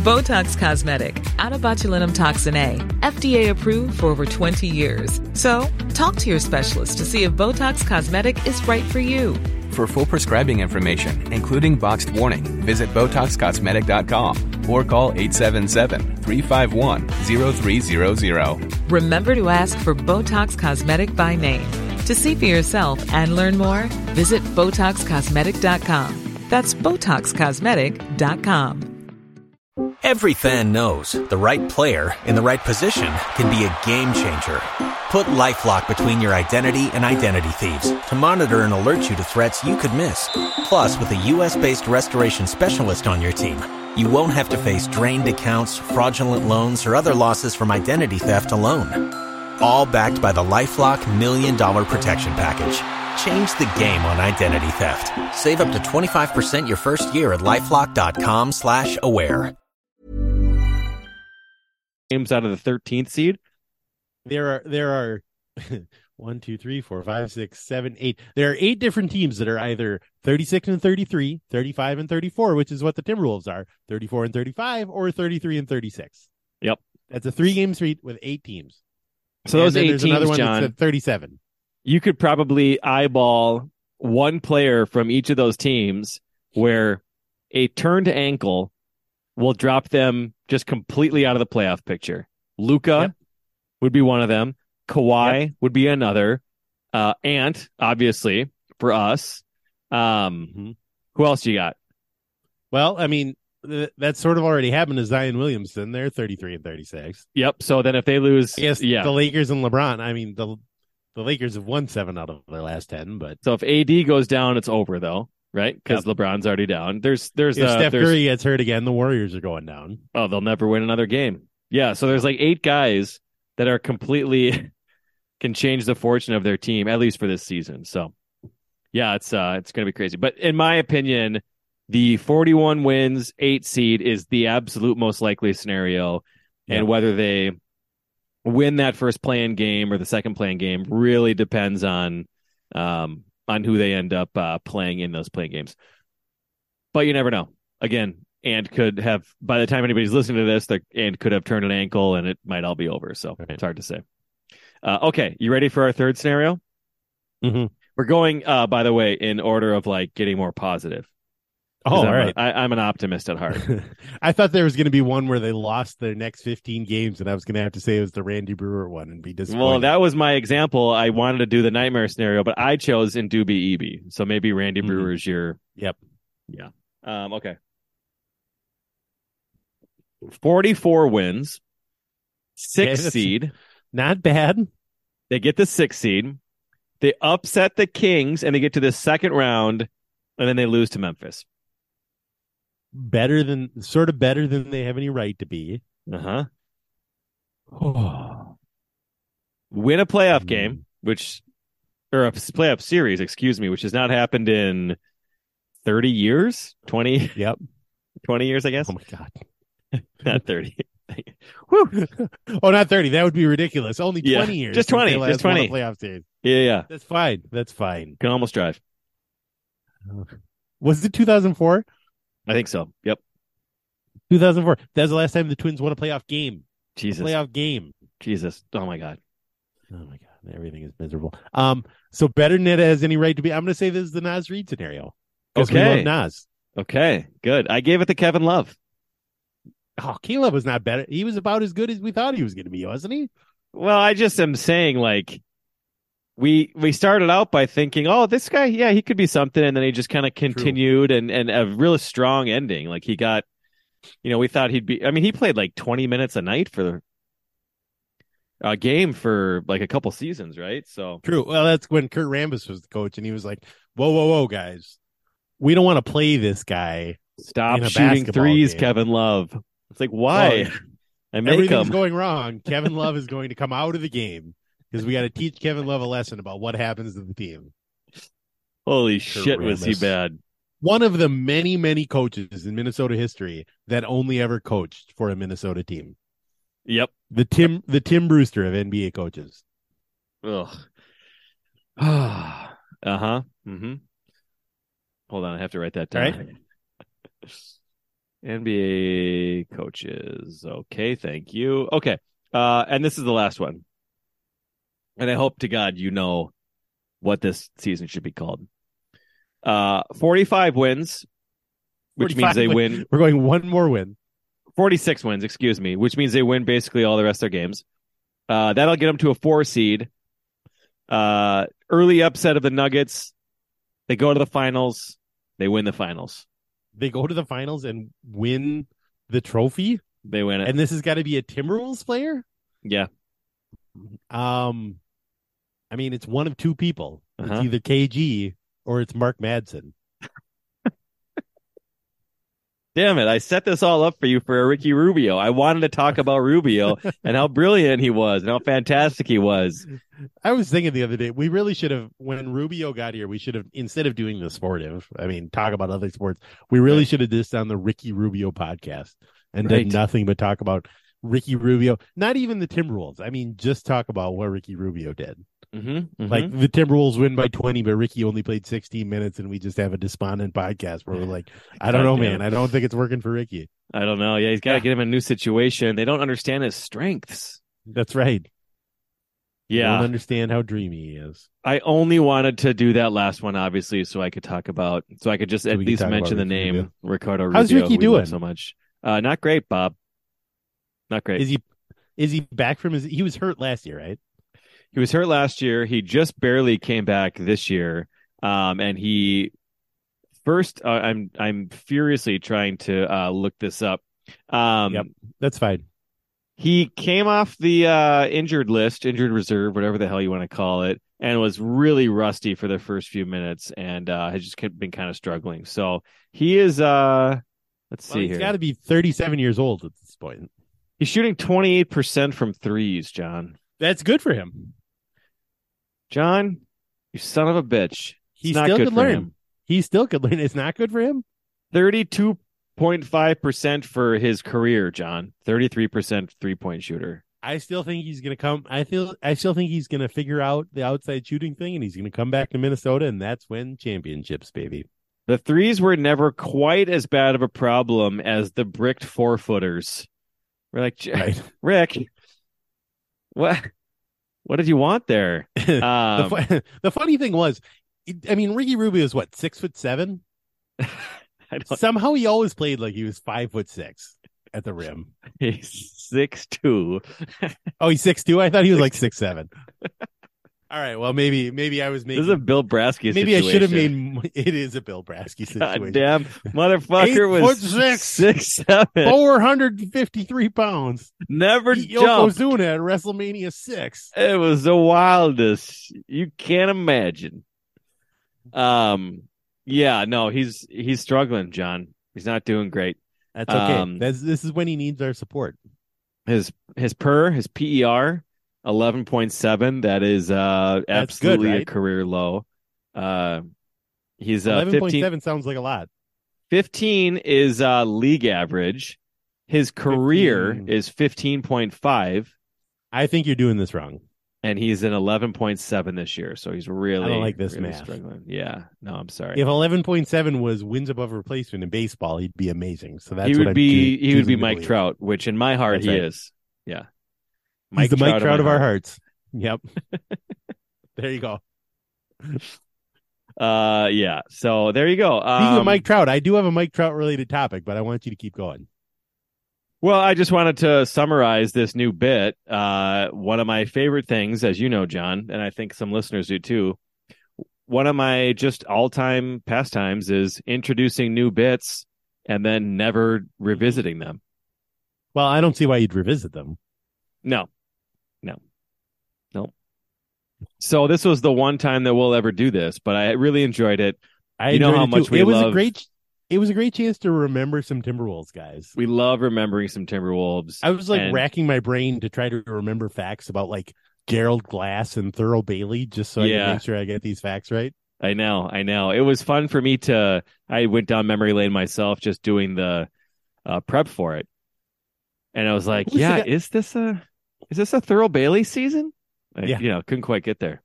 Botox Cosmetic, out of botulinum toxin A, FDA approved for over 20 years. So, talk to your specialist to see if Botox Cosmetic is right for you. For full prescribing information, including boxed warning, visit BotoxCosmetic.com or call 877-351-0300. Remember to ask for Botox Cosmetic by name. To see for yourself and learn more, visit BotoxCosmetic.com. That's BotoxCosmetic.com. Every fan knows the right player in the right position can be a game changer. Put LifeLock between your identity and identity thieves to monitor and alert you to threats you could miss. Plus, with a U.S.-based restoration specialist on your team, you won't have to face drained accounts, fraudulent loans, or other losses from identity theft alone. All backed by the LifeLock Million Dollar Protection Package. Change the game on identity theft. Save up to 25% your first year at LifeLock.com slash aware. Games out of the 13th seed. There are there are [laughs] one, two, three, four, five, six, seven, eight. There are eight different teams that are either 36 and 33, 35 and 34, which is what the Timberwolves are, 34 and 35, or 33 and 36. Yep. That's a three game street with eight teams. So those eight there's another teams, one Jon, 37. you could probably eyeball one player from each of those teams where a turned ankle will drop them just completely out of the playoff picture. Luka Yep. would be one of them. Kawhi would be another. Uh, Ant, obviously, for us. Um, Mhm. who else you got? Well, I mean, that's sort of already happened to Zion Williamson. They're 33 and 36. Yep. So then if they lose, Yes, yeah. the Lakers and LeBron. I mean, the the Lakers have won seven out of their last 10, but so if AD goes down, it's over though, right? Because LeBron's already down. There's there's if uh, Steph there's, Curry gets hurt again, the Warriors are going down. oh they'll never win another game. Yeah. So there's like eight guys that are completely [laughs] can change the fortune of their team at least for this season. So yeah, it's uh it's gonna be crazy. But in my opinion, the 41 wins, eight seed is the absolute most likely scenario, Yeah. and whether they win that first playing game or the second playing game really depends on um on who they end up uh, playing in those playing games. But you never know. Again, and could have by the time anybody's listening to this, the Ant could have turned an ankle and it might all be over. So Right. it's hard to say. Uh, okay, you ready for our third scenario? Mhm. We're going, uh, by the way, in order of like getting more positive. Oh, I'm right. I, I'm an optimist at heart. [laughs] I thought there was going to be one where they lost their next 15 games, and I was going to have to say it was the Randy Brewer one and be disappointed. well, that was my example. I wanted to do the nightmare scenario, but I chose Ndudi Ebi. So maybe Randy Mhm. Brewer's your Yep. Yeah. Um, okay. 44 wins, six that's- seed. Not bad. They get the six seed. They upset the Kings and they get to the second round, and then they lose to Memphis. Better than, sort of better than they have any right to be. Uh huh. [sighs] Win a playoff Hmm. game, which or a playoff series, excuse me, which has not happened in 30 years, 20, Yep. [laughs] 20 years, I guess. Oh, my God. [laughs] Not 30. [laughs] Woo. Oh, not 30. That would be ridiculous. Only 20 Yeah, years. just 20, just 20. playoff series. Yeah, yeah. That's fine. That's fine. Can almost drive. [sighs] Was it 2004? I think so. Yep. 2004. That was the last time the Twins won a playoff game. Jesus. playoff game. Jesus. Oh my God. Oh my god, everything is miserable. Um, so better than it has any right to be. I'm going to say this is the Naz Reid scenario. Okay. love Naz. Okay. Good. I gave it to Kevin Love. Oh, Caleb was not better. He was about as good as we thought he was going to be, wasn't he? Well, I just am saying like we we started out by thinking, oh, this guy, yeah, he could be something, and then he just kind of continued and and a really strong ending. Like he got, you know, we thought he'd be. I mean, he played like twenty minutes a night for a game for like a couple seasons, right? So True. Well, that's when Kurt Rambis was the coach, and he was like, "Whoa, whoa, whoa, guys, we don't want to play this guy. stop shooting threes, game. Kevin Love. It's like why? Well, [laughs] make Everything's going wrong. Kevin Love is going to come out of the game because we got to teach Kevin Love a lesson about what happens to the team." Holy shit, was he bad? One of the many, many coaches in Minnesota history that only ever coached for a Minnesota team. Yep. The Tim, the Tim Brewster of NBA coaches. Ugh. [sighs] uh huh. Mm-hmm. Hold on, I have to write that down. Right. [laughs] NBA coaches. Okay, thank you. Okay. Uh and this is the last one. And I hope to God you know what this season should be called. Uh 45 wins, which means they win- win [laughs] We're going one more win. 46 wins, excuse me, which means they win basically all the rest of their games. Uh, that'll get them to a four seed. Uh, early upset of the Nuggets. They go to the finals. They win the finals. They go to the finals and win the trophy, They win it. and this has got to be a Timberwolves player. yeah. Um, I mean, it's one of two people. Uh-huh. It's either KG or it's Mark Madsen. Damn it. I set this all up for you for a Ricky Rubio. I wanted to talk about Rubio [laughs] and how brilliant he was and how fantastic he was. I was thinking the other day, we really should have, when Rubio got here, we should have, instead of doing the sportive, I mean, talk about other sports, we really should have just done the Ricky Rubio podcast and Right. did nothing but talk about Ricky Rubio, not even the Timberwolves. I mean, just talk about what Ricky Rubio did. Mm-hmm, Like the Timberwolves win by 20, but Ricky only played 16 minutes, and we just have a despondent podcast where we're like, I don't know, man. I don't think it's working for Ricky. I don't know. Yeah, he's got to Yeah. get him a new situation. They don't understand his strengths. That's right. I Yeah. don't understand how dreamy he is. I only wanted to do that last one, obviously, so I could talk about, so I could just So at least mention the name Rubio. Ricardo Rubio. How's Ricky we doing? so much? Uh, not great, Bob. Not great. Is he is he back from his he was hurt last year, right? He was hurt last year. He just barely came back this year. Um, and he first, uh, I'm I'm furiously trying to uh, look this up. Um, Yep. That's fine. he came off the uh, injured list, injured reserve, whatever the hell you want to call it, and was really rusty for the first few minutes, and uh, has just been kind of struggling. So he is. Uh, let's Well, see he's here. got to be 37 years old at this point. He's shooting 28 percent from threes. Jon, That's good for him. Jon, you son of a bitch. He still could learn. him. He still could learn. It's not good for him. 32.5% for his career, Jon. 33% three point shooter. I still think he's going to come. I feel. I still think he's going to figure out the outside shooting thing, and he's going to come back to Minnesota, and that's when championships, baby. The threes were never quite as bad of a problem as the bricked four footers. We're like, "J- Right. [laughs] Rick, what? What did you want there? [laughs] the, Um, fu- [laughs] the funny thing was, I mean, Ricky Rubio is what six foot seven. [laughs] Somehow he always played like he was five foot six at the rim. he's six two. Oh, he's six two. I thought he was like six seven. All right. Well, maybe maybe I was This making. is a Bill Brasky maybe I should have made. [laughs] It is a Bill Brasky [laughs] situation. God damn, motherfucker Eight was six. six seven. Four hundred and fifty three pounds. Never. Yokozuna at WrestleMania six. It was the wildest. You can't imagine. Um, yeah, no, he's he's struggling, Jon. He's not doing great. That's okay. Um, That's this is when he needs our support. His his per his PER eleven point seven. That is uh That's good, absolutely a career low. Uh, he's uh, Eleven point 15, seven sounds like a lot. 15 is uh league average. His career 15. is fifteen point five. I think you're doing this wrong. and he's in 11.7 this year so he's really I don't like this really math. struggling yeah no i'm sorry If eleven point seven was wins above replacement in baseball, he'd be amazing. So that's he would I'm be choo- he would be mike believe. trout which in my heart That's he right. is yeah He's the Mike Trout of our heart. hearts. Yep. [laughs] there you go. [laughs] uh yeah so there you go Speaking um, of Mike Trout, I do have a Mike Trout related topic, but I want you to keep going. well i just wanted to summarize this new bit uh one of my favorite things as you know jon and i think some listeners do too one of my just all-time pastimes is introducing new bits and then never revisiting them Well, I don't see why you'd revisit them. No. So this was the one time that we'll ever do this, but I really enjoyed it. I You know how too. much we it was a great. It was a great chance to remember some Timberwolves guys. We love remembering some Timberwolves. I was like and- racking my brain to try to remember facts about like Gerald Glass and Thurl Bailey, just so I Yeah. can make sure I get these facts right. I know, I know. It was fun for me to. I went down memory lane myself, just doing the uh, prep for it, and I was like, the "Yeah, is this a is this a Thurl Bailey season?" I, Yeah. you know, couldn't quite get there.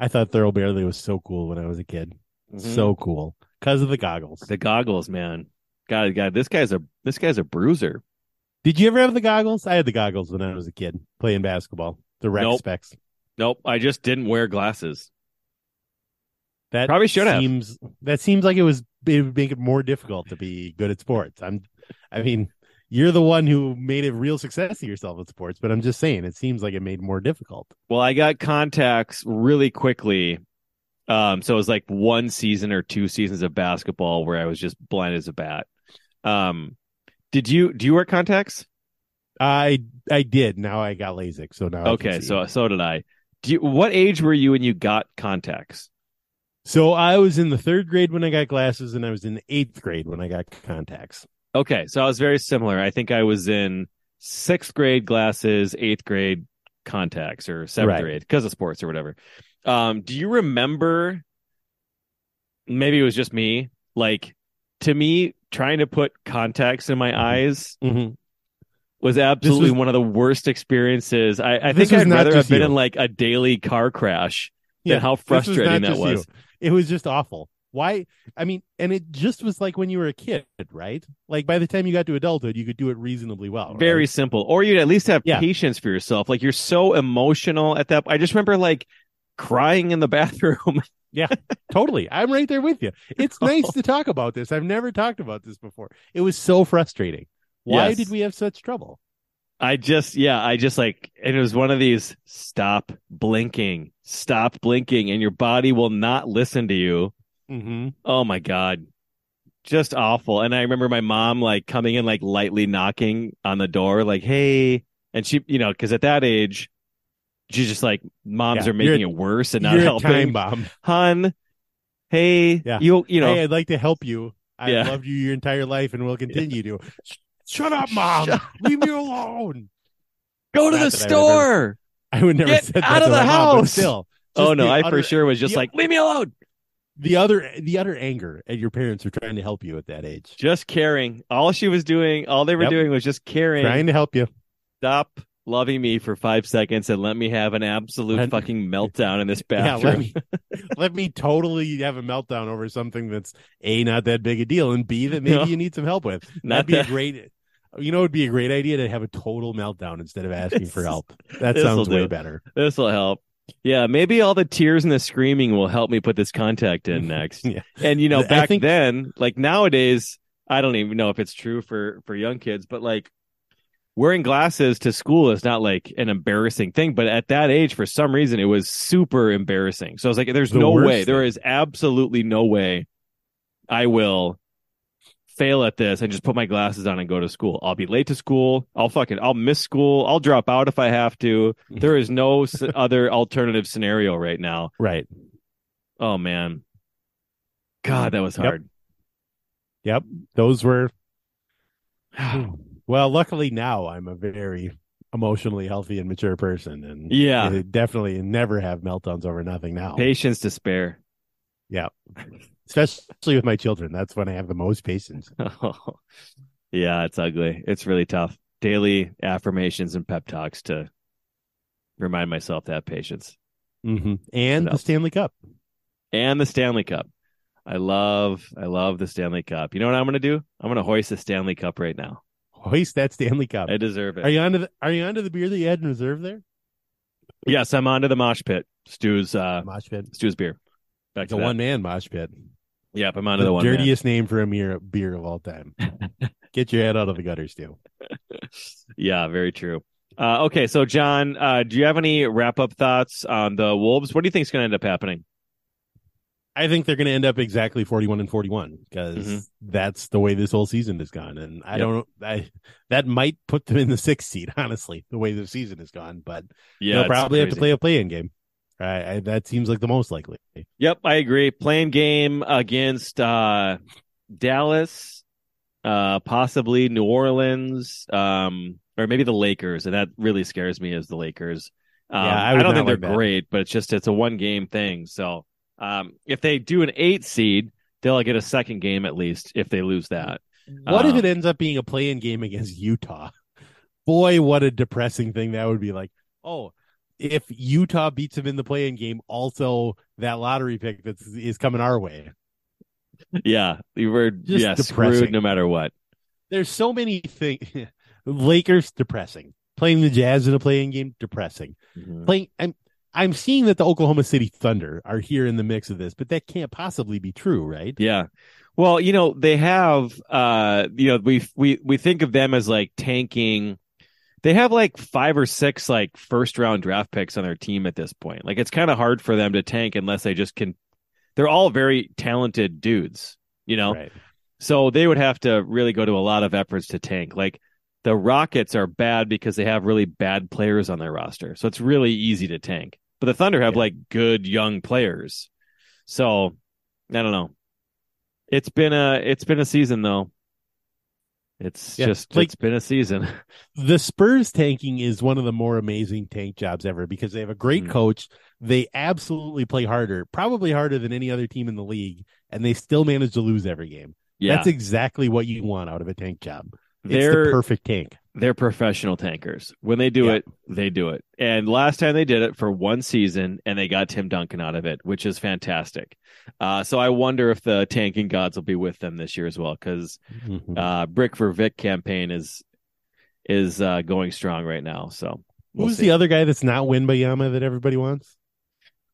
I thought Thurl Bailey was so cool when I was a kid. Mhm. So cool because of the goggles. the goggles, man. God, God, this guy's a this guy's a bruiser. Did you ever have the goggles? I had the goggles when I was a kid playing basketball. The rec Nope. specs. Nope, I just didn't wear glasses. That Probably should have. seems that seems like it was it would make it more difficult to be good at sports. I'm I mean, you're the one who made a real success of yourself at sports, but I'm just saying it seems like it made more difficult. Well, I got contacts really quickly. Um, so it was like one season or two seasons of basketball where I was just blind as a bat. Um, Did you do you wear contacts? I I did. Now I got LASIK, so now Okay, so so did I. Do you, what age were you when you got contacts? so I was in the third grade when I got glasses, and I was in the eighth grade when I got contacts. Okay, so I was very similar. I think I was in sixth grade glasses, eighth grade contacts, or seventh Right. grade because of sports or whatever. Um, do you remember? Maybe it was just me. Like to me, trying to put contacts in my eyes Mm-hmm. was absolutely was- one of the worst experiences. I, I think I'd rather have been you. in like a daily car crash than how was frustrating not that was. you. It was just awful. Why? I mean, and it just was like when you were a kid, right? Like by the time you got to adulthood, you could do it reasonably well. Very right? simple. Or you'd at least have Yeah. patience for yourself. Like you're so emotional at that. I just remember like crying in the [laughs] bathroom. Yeah totally. I'm right there with you. It's [laughs] nice to talk about this. I've never talked about this before. It was so frustrating. Why Yes. did we have such trouble? I just, yeah, I just like, and it was one of these stop blinking, stop blinking, and your body will not listen to you. Mm-hmm. Oh my God. Just awful. And I remember my mom like coming in, like lightly knocking on the door, like, hey. And she, you know, because at that age, she's just like, moms Yeah, are making it worse and not helping. time bomb. Hun, hey, Yeah. you, you know, hey, I'd like to help you. I Yeah. loved you your entire life and will continue to. Shut up, [laughs] mom. Shut- Leave me alone. [laughs] go to Not the that I would ever- store. I would never Get out of the my mom, house. Still, Oh no, I utter- for sure was just like, leave me alone. The other the other anger at your parents who are trying to help you at that age, Just caring. All she was doing, all they were Yep. doing was just caring. trying to help you. Stop loving me for five seconds and let me have an absolute And- fucking meltdown in this [laughs] Yeah, bathroom. let me let me totally have a meltdown over something that's a not that big a deal, and b that maybe No. you need some help with. [laughs] Not That'd be that- a great. You know, it'd be a great idea to have a total meltdown instead of asking for help. That sounds way do. better. This will help. Yeah, maybe all the tears and the screaming will help me put this contact in [laughs] next. Yeah. And you know, back think- then, like nowadays, I don't even know if it's true for for young kids, but like wearing glasses to school is not like an embarrassing thing. But at that age, for some reason, it was super embarrassing. So I was like, "There's The no way. There thing. is absolutely no way I will." Fail at this and just put my glasses on and go to school. I'll be late to school. I'll fucking I'll miss school. I'll drop out if I have to. [laughs] There is no other alternative scenario right now. Right. Oh man. God, that was hard. Yep. Those were [sighs] well. Luckily now I'm a very emotionally healthy and mature person, and Yeah. Definitely never have meltdowns over nothing now. Patience to spare. Yeah. [laughs] Especially with my children, that's when I have the most patience. [laughs] yeah, it's ugly. It's really tough. Daily affirmations and pep talks to remind myself to have patience. hmm And the Stanley Cup. And the Stanley Cup. I love I love the Stanley Cup. You know what I'm gonna do? I'm gonna hoist the Stanley Cup right now. Hoist that Stanley Cup. I deserve it. Are you onto the Are you onto the beer that you had in reserve there? Yes, I'm on to the mosh pit. Stu's uh Mosh pit. Stu's beer. Back to that. one man mosh pit. Yep, I'm onto The, the one. man. dirtiest name for a beer, beer of all time. [laughs] Get your head out of the gutters, too. [laughs] yeah, very true. Uh, okay, so Jon, uh, do you have any wrap up thoughts on the Wolves? What do you think is going to end up happening? I think they're going to end up exactly 41 and 41 because Mhm. that's the way this whole season has gone. And I Yep. don't, I, that might put them in the sixth seed, [laughs] honestly, the way the season has gone. But Yeah, they'll probably have to play a play in game. I, I, that seems like the most likely. Yep, I agree. Playing game against uh, Dallas, uh, possibly New Orleans, um, or maybe the Lakers, and that really scares me as the Lakers. Um, Yeah, I I, don't think they're that. great, but it's just it's a one game thing. So um, if they do an eight seed, they'll get a second game at least. If they lose that, What if Um, it ends up being a play in game against Utah? [laughs] Boy, what a depressing thing that would be like. Oh, if Utah beats them in the play in game, also that lottery pick that's is coming our way. yeah, we were Just yeah depressing. screwed no matter what. There's so many things. [laughs] Lakers depressing. Playing the Jazz in a playing game depressing. Mhm. Playing I'm I'm seeing that the Oklahoma City Thunder are here in the mix of this, but that can't possibly be true, right? Yeah. Well, you know, they have uh you know, we we we think of them as like tanking. They have like five or six like first round draft picks on their team at this point. Like it's kind of hard for them to tank unless they just can they're all very talented dudes, you know. Right. So they would have to really go to a lot of efforts to tank. Like the Rockets are bad because they have really bad players on their roster. So it's really easy to tank. But the Thunder have Yeah. like good young players. So I don't know. It's been a it's been a season though. It's Yeah, just like- it's been a season. [laughs] the Spurs tanking is one of the more amazing tank jobs ever because they have a great Mhm. coach. They absolutely play harder, probably harder than any other team in the league, and they still manage to lose every game. Yeah. That's exactly what you want out of a tank job. It's They're the perfect tank. They're professional tankers. When they do Yeah. it, they do it. And last time they did it for one season and they got Tim Duncan out of it, which is fantastic. Uh, so I wonder if the tanking gods will be with them this year as well because Mhm. uh, Brick for Vic campaign is is uh, going strong right now. So we'll Who's see. the other guy that's not Wembanyama that everybody wants?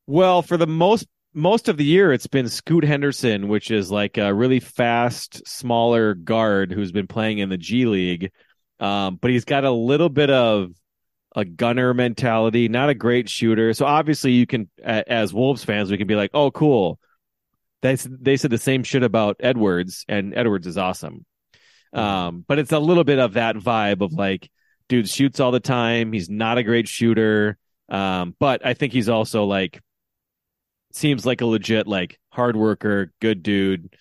Well, for the most most of the year, it's been Scoot Henderson, which is like a really fast, smaller guard who's been playing in the G League. Um, but he's got a little bit of a gunner mentality, not a great shooter. So obviously, you can, as Wolves fans, we can be like, "Oh, cool." They they said the same shit about Edwards, and Edwards is awesome. Um, but it's a little bit of that vibe of like, dude shoots all the time. He's not a great shooter. Um, but I think he's also like seems like a legit like hard worker, good dude.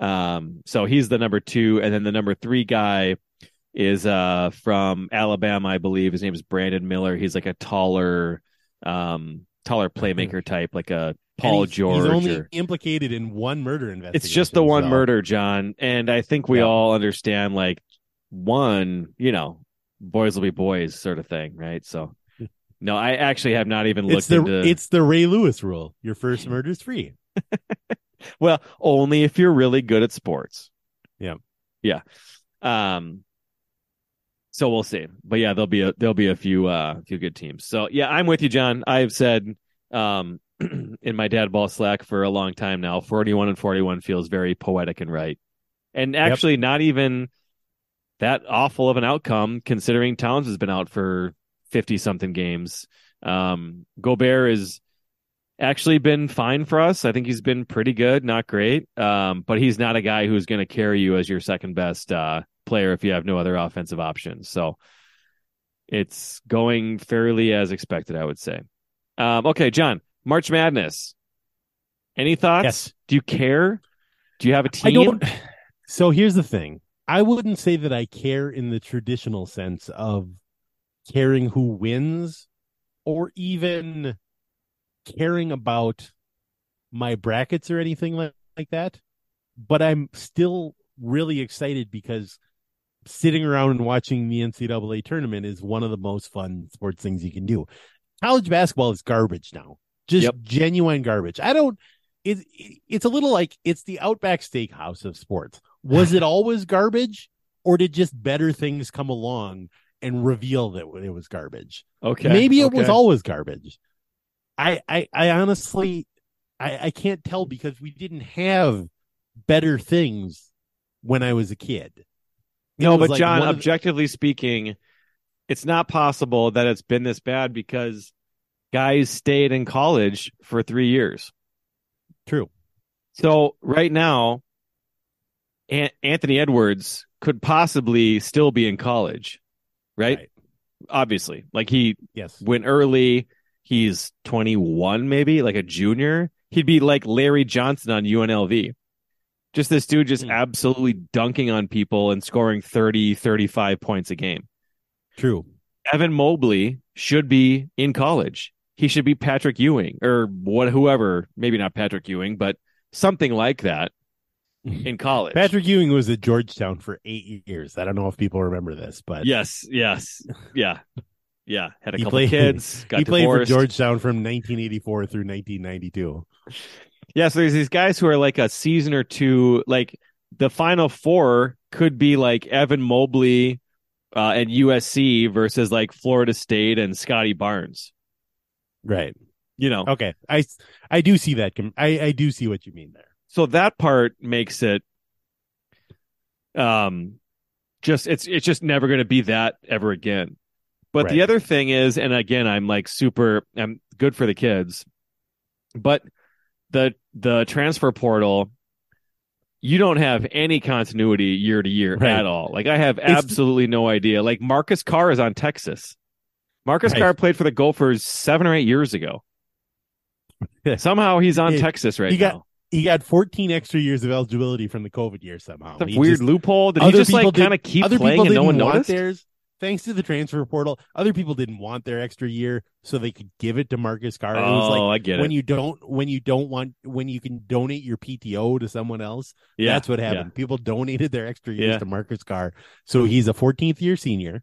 Um, so he's the number two, and then the number three guy is uh from Alabama, I believe. His name is Brandon Miller. He's like a taller, um, taller [laughs] playmaker type, like a Paul he's, George. He's only or- implicated in one murder investigation. it's just the one so- murder, John, and I think we Yeah. all understand like one, you know, boys will be boys sort of thing, right? So. [laughs] No, I actually have not even It's looked the into. it's the Ray Lewis rule. Your first murder is free. [laughs] Well, only if you're really good at sports. Yeah. Yeah. Um so we'll see. But yeah, there'll be a there'll be a few uh few good teams. So yeah, I'm with you, John. I've said um [clears throat] in my dad ball slack for a long time now, 41 and 41 feels very poetic and right. And actually not even that awful of an outcome considering Towns has been out for 50 something games. Um Gobert is actually been fine for us. I think he's been pretty good, not great. Um, but he's not a guy who's going to carry you as your second best uh, player if you have no other offensive options. So it's going fairly as expected, I would say. Um, okay, John, March Madness. Any thoughts? Yes. Do you care? Do you have a team? I don't. [sighs] So here's the thing. I wouldn't say that I care in the traditional sense of caring who wins or even caring about my brackets or anything like, like that. But I'm still really excited because sitting around and watching the NCAA tournament is one of the most fun sports things you can do. College basketball is garbage now. Just Yep. genuine garbage. I don't it, it's a little like it's the Outback Steakhouse of sports. Was it [laughs] always garbage, or did just better things come along and reveal that it was garbage? okay. Maybe it was always garbage. I, I, I honestly, I, I can't tell because we didn't have better things when I was a kid. No, but like John, of the- objectively speaking, it's not possible that it's been this bad because guys stayed in college for three years. true. So right now, An- Anthony Edwards could possibly still be in college, right? Right. Obviously, like he Yes. went early. He's 21, maybe like a junior. He'd be like Larry Johnson on UNLV. Just this dude just Hmm. absolutely dunking on people and scoring 30, 35 points a game. True. Evan Mobley should be in college. He should be Patrick Ewing or what, whoever, maybe not Patrick Ewing, but something like that [laughs] in college. Patrick Ewing was at Georgetown for eight years. I don't know if people remember this, but Yes, yes, [laughs] yeah, yeah. Had a He couple played- kids. [laughs] Got he played divorced. for Georgetown from 1984 through 1992. Yeah, so there's these guys who are like a season or two, like the final four could be like Evan Mobley uh, and USC versus like Florida State and Scottie Barnes. Right. You know, Okay. I I do see that. I I do see what you mean there. so that part makes it um just it's it's just never going to be that ever again. But the other thing is, and again, I'm like super, I'm good for the kids, but the the transfer portal you don't have any continuity year to year Right. at all. Like I have It's- absolutely no idea. Like Marcus Carr is on Texas. Marcus Right. Carr played for the Gophers seven or eight years ago. [laughs] Somehow he's on Yeah, Texas right he got- now. He got 14 extra years of eligibility from the COVID year somehow. It's a weird just- loophole. Did he just like kind of keep playing and no one noticed? theirs. Thanks to the transfer portal, other people didn't want their extra year, so they could give it to Marcus Carr. it was Oh, like I get when it. you don't when you don't want when you can donate your PTO to someone else. Yeah, that's what yeah. happened. People donated their extra years Yeah. to Marcus Carr, so he's a 14th year senior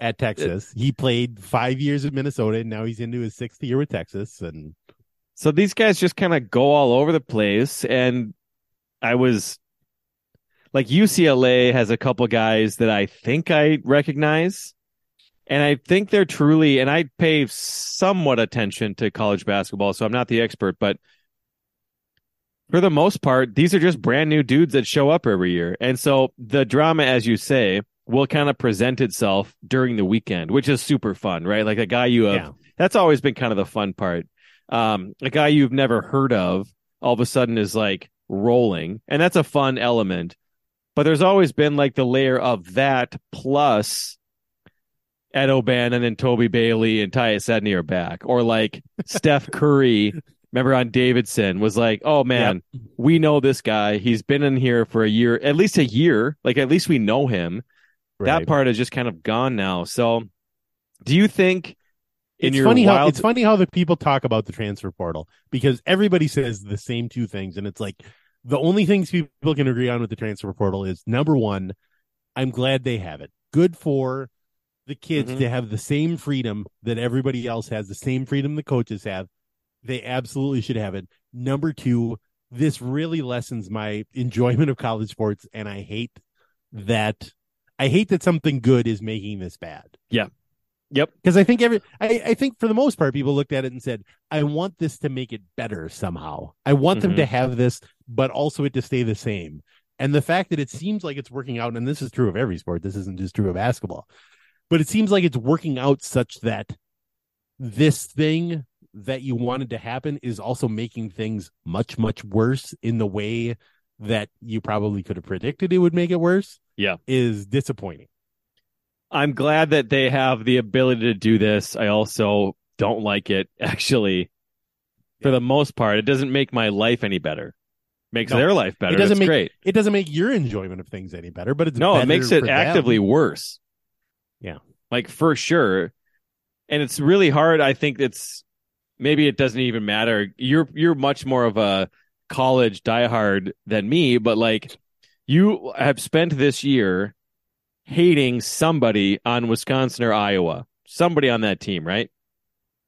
at Texas. he played five years at Minnesota, and now he's into his sixth year with Texas. And So these guys just kind of go all over the place. And I was like, UCLA has a couple guys that I think I recognize. And I think they're truly, and I pay somewhat attention to college basketball, so I'm not the expert, but for the most part, these are just brand new dudes that show up every year. And so the drama, as you say, will kind of present itself during the weekend, which is super fun, right? Like a guy you have yeah, that's always been kind of the fun part. Um, a guy you've never heard of all of a sudden is like rolling, and that's a fun element. But there's always been like the layer of that plus Ed O'Bannon and Toby Bailey and Tyus Edney are back, or like Steph Curry. [laughs] Remember on Davidson was like, oh man, we know this guy. He's been in here for a year, at least a year. Like at least we know him that part is just kind of gone now. So, do you think in it's your funny how it's funny how the people talk about the transfer portal because everybody says the same two things, and it's like the only things people can agree on with the transfer portal is number one, I'm glad they have it. Good for the kids Mhm. to have the same freedom that everybody else has, the same freedom the coaches have. They absolutely should have it. Number two, this really lessens my enjoyment of college sports, and I hate that. I hate that something good is making this bad Yep. because I think every I, I think for the most part people looked at it and said, I want this to make it better somehow. I want them Mhm. to have this, but also it to stay the same. And the fact that it seems like it's working out, and this is true of every sport, this isn't just true of basketball, but it seems like it's working out such that this thing that you wanted to happen is also making things much, much worse in the way that you probably could have predicted it would make it worse. Yeah. Is disappointing. I'm glad that they have the ability to do this. I also don't like it [laughs] actually. For the most part, it doesn't make my life any better. Makes No. their life better. It doesn't That's make great. it doesn't make your enjoyment of things any better, but it's No, it makes it for them. actively worse. Yeah. Like for sure. And it's really hard. I think it's maybe it doesn't even matter. You're you're much more of a college diehard than me, but like you have spent this year hating somebody on Wisconsin or Iowa. Somebody on that team, right?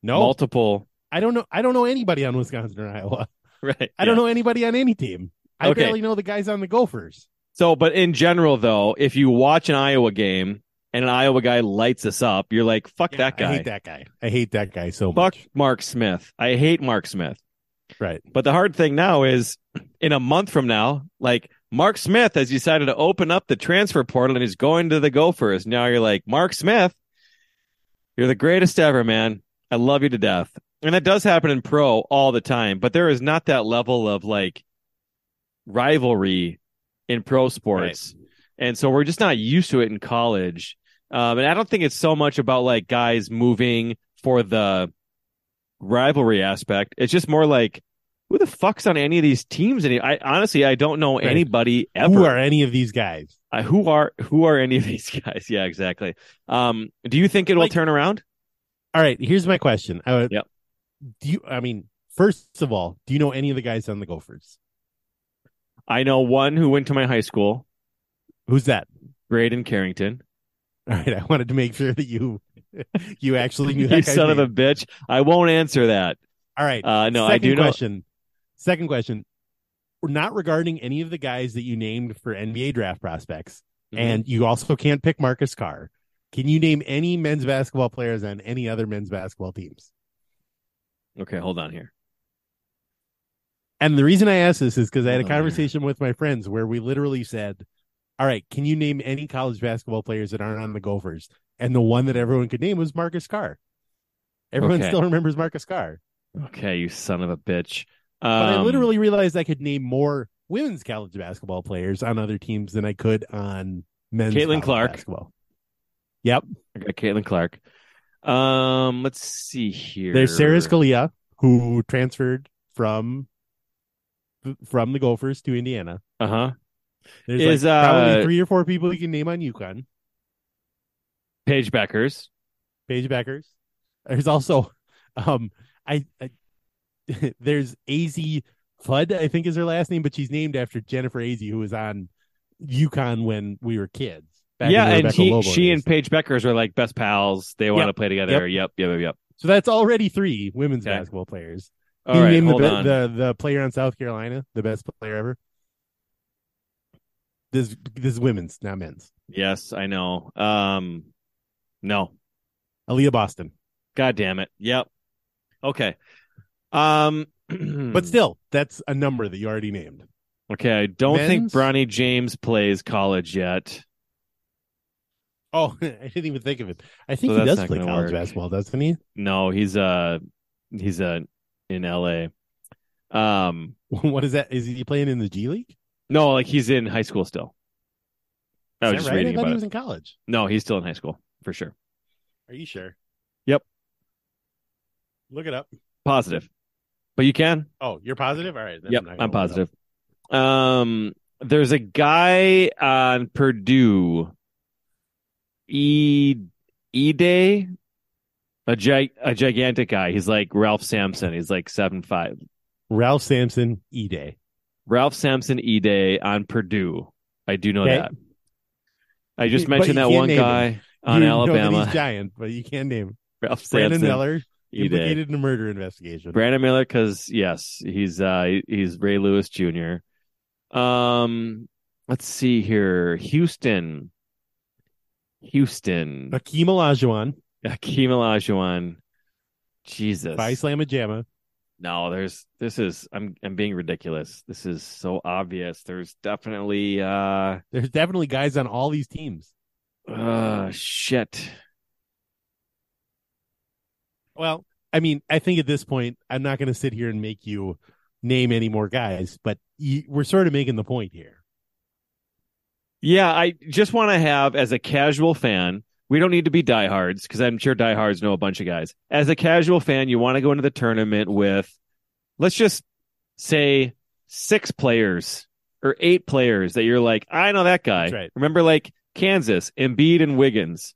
No, Multiple I don't know. I don't know anybody on Wisconsin or Iowa. [laughs] right. I don't know anybody on any team. I Okay. barely know the guys on the Gophers. So, but in general, though, if you watch an Iowa game and an Iowa guy lights us up, you're like, fuck Yeah, that guy. I hate that guy. I hate that guy so Fuck much. Mark Smith. I hate Mark Smith. Right. But the hard thing now is in a month from now, like Mark Smith has decided to open up the transfer portal and he's going to the Gophers. Now you're like, Mark Smith, you're the greatest ever, man. I love you to death. And that does happen in pro all the time, but there is not that level of like rivalry in pro sports. And so we're just not used to it in college. Um, and I don't think it's so much about like guys moving for the rivalry aspect. It's just more like, who the fuck's on any of these teams? Any, I honestly, I don't know Right. anybody ever. Who are any of these guys? Uh, who are who are any of these [laughs] guys? Yeah, exactly. Um, do you think it will Like- turn around? All right. Here's my question. I would, Yep. Do you? I mean, first of all, do you know any of the guys on the Gophers? I know one who went to my high school, Who's that? Braden Carrington. All right. I wanted to make sure that you [laughs] you actually knew you that guy's son of a bitch! I won't answer that. All right. Uh, no, I Second do know. Second question. Not regarding any of the guys that you named for NBA draft prospects, Mhm. and you also can't pick Marcus Carr. Can you name any men's basketball players on any other men's basketball teams? Okay, hold on here. And the reason I asked this is because I had a Hold on here. conversation with my friends where we literally said, All right, can you name any college basketball players that aren't on the Gophers? And the one that everyone could name was Marcus Carr. Everyone Okay. still remembers Marcus Carr. Okay, you son of a bitch. But I Um, literally realized I could name more women's college basketball players on other teams than I could on men's Caitlin Clark. basketball. Yep. I got Caitlin Clark. Um, let's see here. There's Sara Scalia, who transferred from from the Gophers to Indiana. Uh huh. There's Is, like probably uh, three or four people you can name on UConn. Paige Bueckers. Paige Bueckers. There's also um I, I [laughs] there's Azzi Fudd, I think is her last name, but she's named after Jennifer Azzi, who was on UConn when we were kids. yeah, and he, she days. and Paige Bueckers are like best pals. They want Yep. to play together. Yep, yep, yep, yep. so that's already three women's Okay. basketball players. All Can you name the, hold be- on. the the player on South Carolina, the best player ever. This this is women's, not men's. Yes, I know. Um, no. Aaliyah Boston, God damn it. Yep. Okay. Um, [clears throat] but still, that's a number that you already named. okay. I don't think Men's? Bronny James plays college yet. Oh, [laughs] I didn't even think of it. I think So he does play college work. basketball, doesn't he? No, he's uh he's uh in LA. Um, [laughs] what is that? Is he playing in the G League? no, like he's in high school still. I was just right? reading I thought about he it. was in college. No, he's still in high school for sure. Are you sure? Yep. Look it up. Positive. But you can? Oh, you're positive? All right. then Yep, I'm up. positive. Um, there's a guy on Purdue, E E Day, a gi- a gigantic guy. He's like Ralph Sampson. He's like seven five. Ralph Sampson, E Day. Ralph Sampson E Day on Purdue. I do know Okay. that. I just mentioned that one guy on You know that Alabama. he's giant, but you can't name him. Ralph Brandon Sampson Miller, E Day. implicated in a murder investigation. Brandon Miller, because yes, he's uh he's Ray Lewis Jr. Um, let's see here, Houston, Houston, Hakeem Olajuwon, Hakeem Olajuwon. Jesus, by Slama Jama. no, there's this is I'm I'm being ridiculous. This is so obvious. There's definitely uh There's definitely guys on all these teams. uh shit. Well, I mean, I think at this point, I'm not going to sit here and make you name any more guys, but you, we're sort of making the point here. Yeah, I just want to have as a casual fan. We don't need to be diehards because I'm sure diehards know a bunch of guys. As a casual fan, you want to go into the tournament with, let's just say, six players or eight players that you're like, I know that guy. That's right. Remember, like Kansas, Embiid and Wiggins.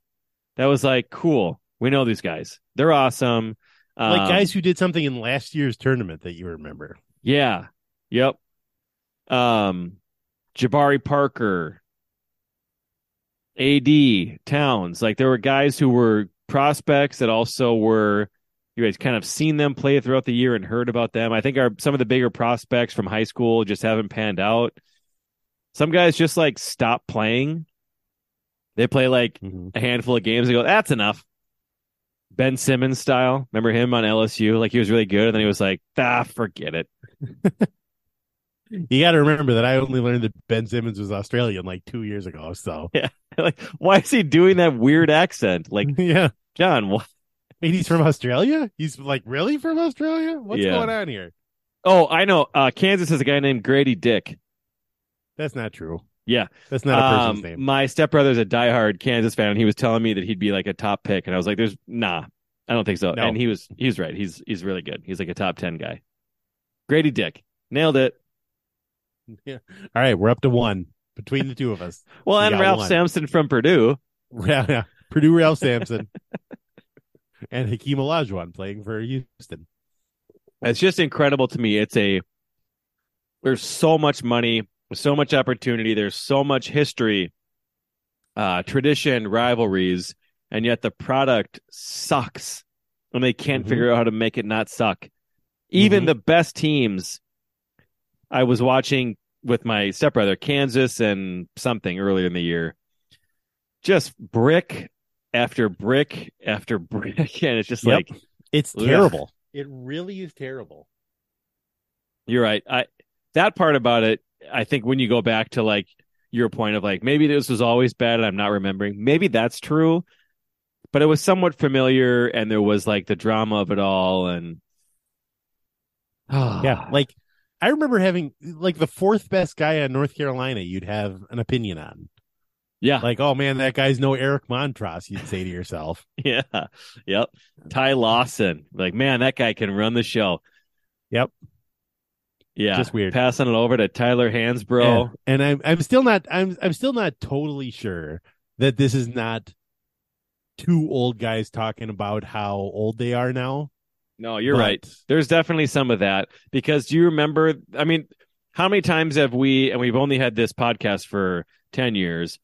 That was like cool. We know these guys. They're awesome. Like Um, guys who did something in last year's tournament that you remember. Yeah. Yep. Um, Jabari Parker, AD Towns. Like there were guys who were prospects that also were you guys kind of seen them play throughout the year and heard about them. I think are some of the bigger prospects from high school just haven't panned out. Some guys just like stop playing. They play like Mhm. a handful of games and go, that's enough. Ben Simmons style. Remember him on LSU? Like he was really good, and then he was like, ah, forget it. [laughs] You got to remember that I only learned that Ben Simmons was Australian like two years ago. So [laughs] yeah, like, why is he doing that weird accent? Like, [laughs] yeah, John, what? Wait, he's from Australia. He's like really from Australia. What's Yeah. going on here? Oh, I know. Uh, Kansas has a guy named Grady Dick. That's not true. Yeah. That's not a person's Um, name. My stepbrother's a diehard Kansas fan, and he was telling me that he'd be like a top pick, and I was like, "There's nah, I don't think so." No. And he was he was right. He's he's really good. He's like a top ten guy. Grady Dick nailed it. [laughs] Yeah. All right, we're up to one between the two of us. [laughs] Well, You and Ralph one. Sampson from Purdue. [laughs] Yeah, yeah. Purdue Ralph Sampson and Hakeem Olajuwon playing for Houston. It's just incredible to me. It's a there's so much money, so much opportunity, there's so much history, uh, tradition, rivalries, and yet the product sucks, and they can't Mhm. figure out how to make it not suck. Even Mhm. the best teams. I was watching with my stepbrother, Kansas and something earlier in the year. Just brick after brick after [laughs] brick, and it's just Yep. like It's Ugh. terrible. It really is terrible. You're right. I that part about it, I think when you go back to like your point of like maybe this was always bad and I'm not remembering. Maybe that's true. But it was somewhat familiar and there was like the drama of it all and [sighs] Yeah, like I remember having like the fourth best guy in North Carolina. You'd have an opinion on, Yeah. like, oh man, that guy's no Eric Montross. You'd say to yourself, [laughs] Yeah. Yep. Ty Lawson. Like, man, that guy can run the show. Yep. Yeah. Just weird. Passing it over to Tyler Hansbrough, Yeah. and I'm I'm still not I'm I'm still not totally sure that this is not two old guys talking about how old they are now. No, you're But- right. There's definitely some of that because do you remember? I mean, how many times have we, and we've only had this podcast for 10 years,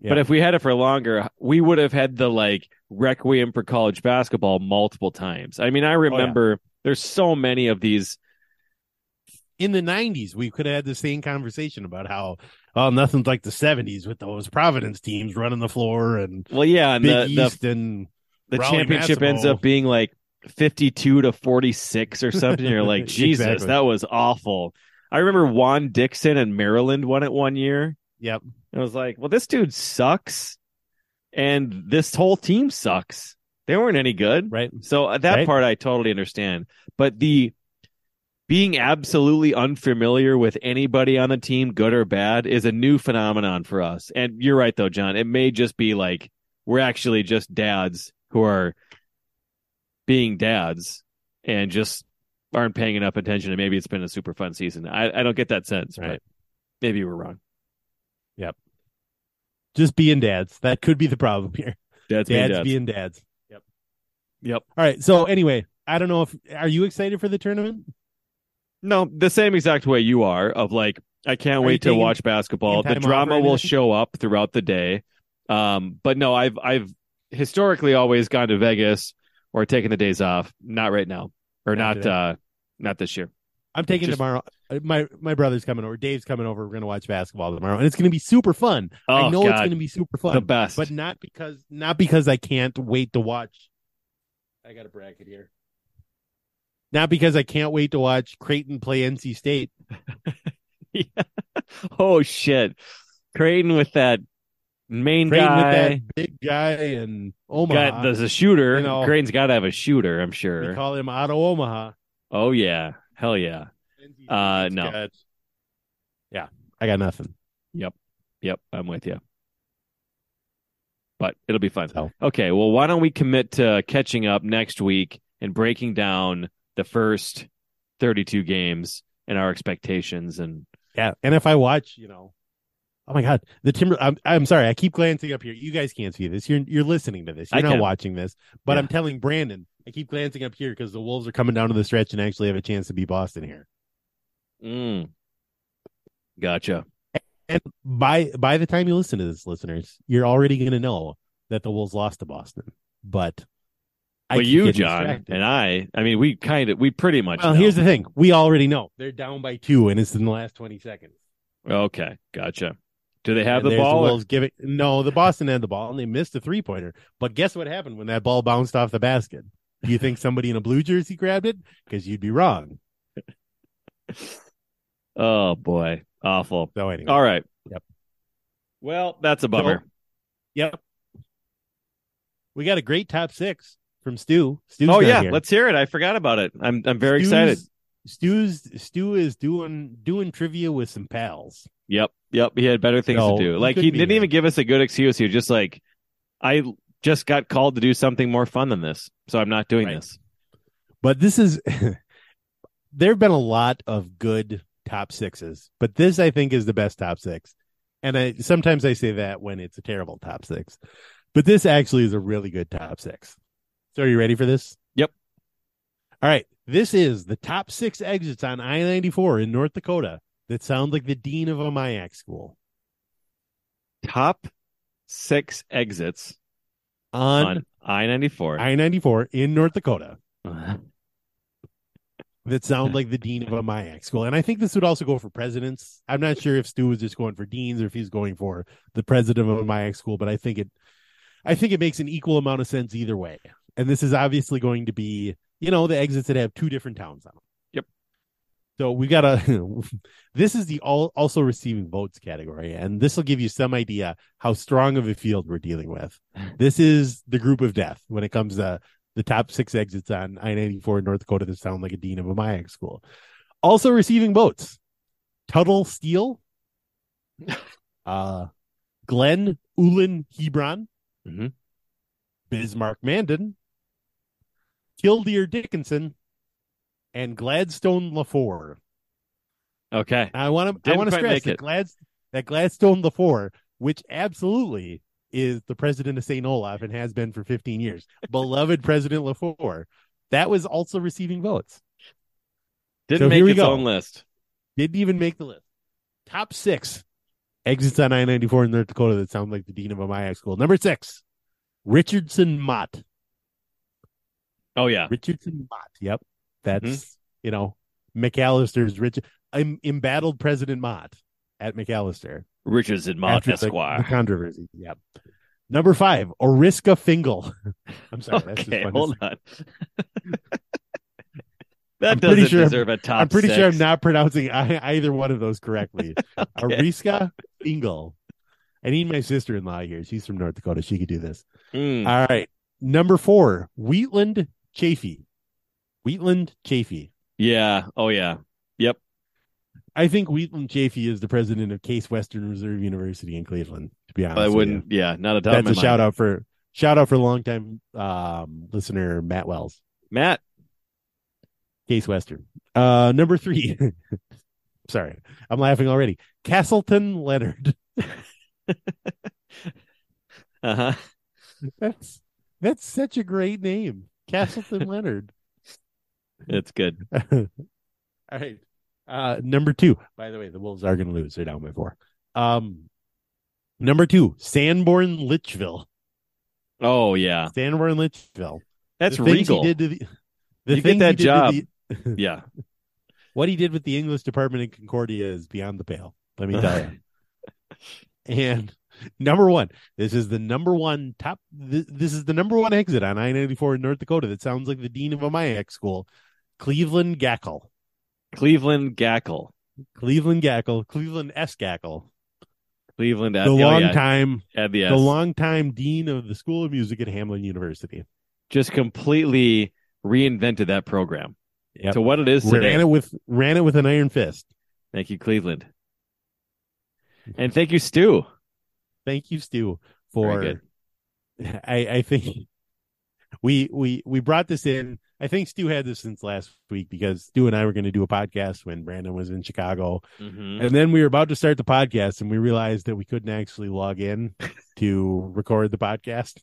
Yeah. but if we had it for longer, we would have had the like requiem for college basketball multiple times. I mean, Oh, I remember there's so many of these. In the 90s we could have had the same conversation about how oh nothing's like the 70s with those providence teams running the floor and Well, yeah, and big the, the, and the Raleigh championship ends up being like 52 to 46 or something. You're [laughs] like, Jesus, Exactly. that was awful. I remember Juan Dixon and Maryland won it one year. yep and I was like, well, this dude sucks, and this whole team sucks. They weren't any good, right so uh, that Right. part I totally understand. But the being absolutely unfamiliar with anybody on the team, good or bad, is a new phenomenon for us. And you're right, though, John. It may just be like we're actually just dads who are being dads and just aren't paying enough attention. And maybe it's been a super fun season. I, I don't get that sense, but Right. maybe we're wrong. Yep. Just being dads that could be the problem here Dads, being dads, dads. being dads Yep. Yep. all right so anyway i don't know if are you excited for the tournament No, the same exact way you are of like I can't Are wait to watch basketball. The drama will show up throughout the day. Um, but no, I've I've historically always gone to Vegas or taken the days off. Not right now. Or Not not uh not this year. i'm taking Just- tomorrow Uh, my my brother's coming over dave's coming over we're gonna watch basketball tomorrow and it's gonna be super fun Oh i know it's gonna be super fun the best. but not because not because I can't wait to watch. I got a bracket here. Not because I can't wait to watch Creighton play NC State. [laughs] Yeah. Oh shit. Creighton with that main Creighton guy. with that big guy and Omaha. Got, there's a shooter. You know. Creighton's got to have a shooter, I'm we sure. call him Otto Omaha. oh yeah, hell yeah. Uh, no. got- yeah, I got nothing. Yep, yep, I'm with you. But it'll be fun. So Okay, well, why don't we commit to catching up next week and breaking down the first 32 games and our expectations and yeah, and if I watch, you know, oh my god, the Timber. I'm I'm sorry, I keep glancing up here. You guys can't see this. You're you're listening to this. You're I not can. watching this. But Yeah. I'm telling Brandon, I keep glancing up here because the Wolves are coming down to the stretch and actually have a chance to beat Boston here. mm, gotcha. And by by the time you listen to this, listeners, you're already going to know that the Wolves lost to Boston. But But keep you, John, distracted. and I, I mean, we kind of, we pretty much. well, know. here's the thing: we already know they're down by two, and it's in the last twenty seconds. Okay, gotcha. Do they have And the ball? or- Wolves giving no, the Boston had the ball, and they missed a three pointer. But guess what happened when that ball bounced off the basket? Do you think [laughs] somebody in a blue jersey grabbed it? Because you'd be wrong. [laughs] oh boy, awful. So anyway, All right. Yep. Well, that's a bummer. yep. We got a great top six from Stu. Stu's oh yeah, here. let's hear it. I forgot about it. I'm I'm very excited. Stu's, Stu's Stu is doing doing trivia with some pals. Yep, yep. He had better things No, to do. Like he couldn't didn't there. even give us a good excuse. He was just like, I just got called to do something more fun than this, so I'm not doing Right. this. But this is [laughs] there have been a lot of good top sixes, but this I think is the best top six. And I sometimes I say that when it's a terrible top six. But this actually is a really good top six. So are you ready for this? Yep. All right. This is the top six exits on I 94 in North Dakota that sound like the dean of a MIAC school. Top six exits On, on I ninety four. I 94 in North Dakota [laughs] that sound like the dean of a MIAC school. And I think this would also go for presidents. I'm not sure if Stu was just going for deans or if he's going for the president of a MIAC school, but I think it I think it makes an equal amount of sense either way. And this is obviously going to be, you know, the exits that have two different towns on them. Yep. So we got a [laughs] this is the all also receiving votes category, and this will give you some idea how strong of a field we're dealing with. This is the group of death when it comes to the top six exits on I 94 in North Dakota that sound like a dean of a MIAC school. Also receiving votes: Tuttle Steele, [laughs] uh, Glen Ullin Hebron, Mhm. Bismarck Mandan, Killdeer Dickinson, and Gladstone LaFour. Okay. I want to I want to stress that. Glad, that Gladstone LaFour, which absolutely is the president of St. Olaf and has been for 15 years, [laughs] beloved President LaFour, that was also receiving votes. Didn't So make its go. own list. Didn't even make the list. Top six exits on I 94 in North Dakota that sound like the dean of a MIAC school. Number six, Richardson Mott. Oh yeah. Richardson Mott. Yep. That's, Mm-hmm. you know, Macalester's Rich. I'm embattled President Mott at McAllister. Richardson Mott after Esquire. The, controversy. Yep. Number five, Oriska Fingal. [laughs] I'm sorry. That's just okay, fun hold on. [laughs] that I'm doesn't sure I'm- deserve a top. I'm pretty sure I'm not pronouncing [laughs] either one of those correctly. Oriska Fingal. I need my sister in law here. She's from North Dakota. She could do this. Mm, All right. Number four, Wheatland Chaffee. Wheatland Chaffee. yeah. Oh yeah. Yep. I think Wheatland Chaffee is the president of Case Western Reserve University in Cleveland, to be honest. I wouldn't. Yeah. Not a doubt. That's a shout out for shout out for longtime um listener Matt Wells. Matt. Case Western. Uh number three. [laughs] Sorry, I'm laughing already. Casselton Leonard. [laughs] Uh huh. That's that's such a great name. Casselton Leonard. It's good. [laughs] All right. Uh number two. By the way, the Wolves are gonna lose. They're down by four. Um number two, Sanborn Litchville. Oh yeah. Sanborn Litchville. That's The regal. He did to the, the You get that job. the- [laughs] Yeah. what he did with the English department in Concordia is beyond the pale. Let me tell you. [laughs] and number one, this is the number one top. This, this is the number one exit on I ninety four in North Dakota. That sounds like the dean of a MIAC school, Cleveland Gackle, Cleveland Gackle. Cleveland Gackle, Cleveland S Gackle, Cleveland. the oh, long yeah. time, Add the the long time dean of the School of Music at Hamline University. Just completely reinvented that program Yep. to what it is today. ran it with ran it with an iron fist. Thank you, Cleveland. And thank you, Stu. Thank you, Stu, for [laughs] I, I think we we we brought this in. I think Stu had this since last week because Stu and I were going to do a podcast when Brandon was in Chicago, Mhm. and then we were about to start the podcast, and we realized that we couldn't actually log in to record the podcast.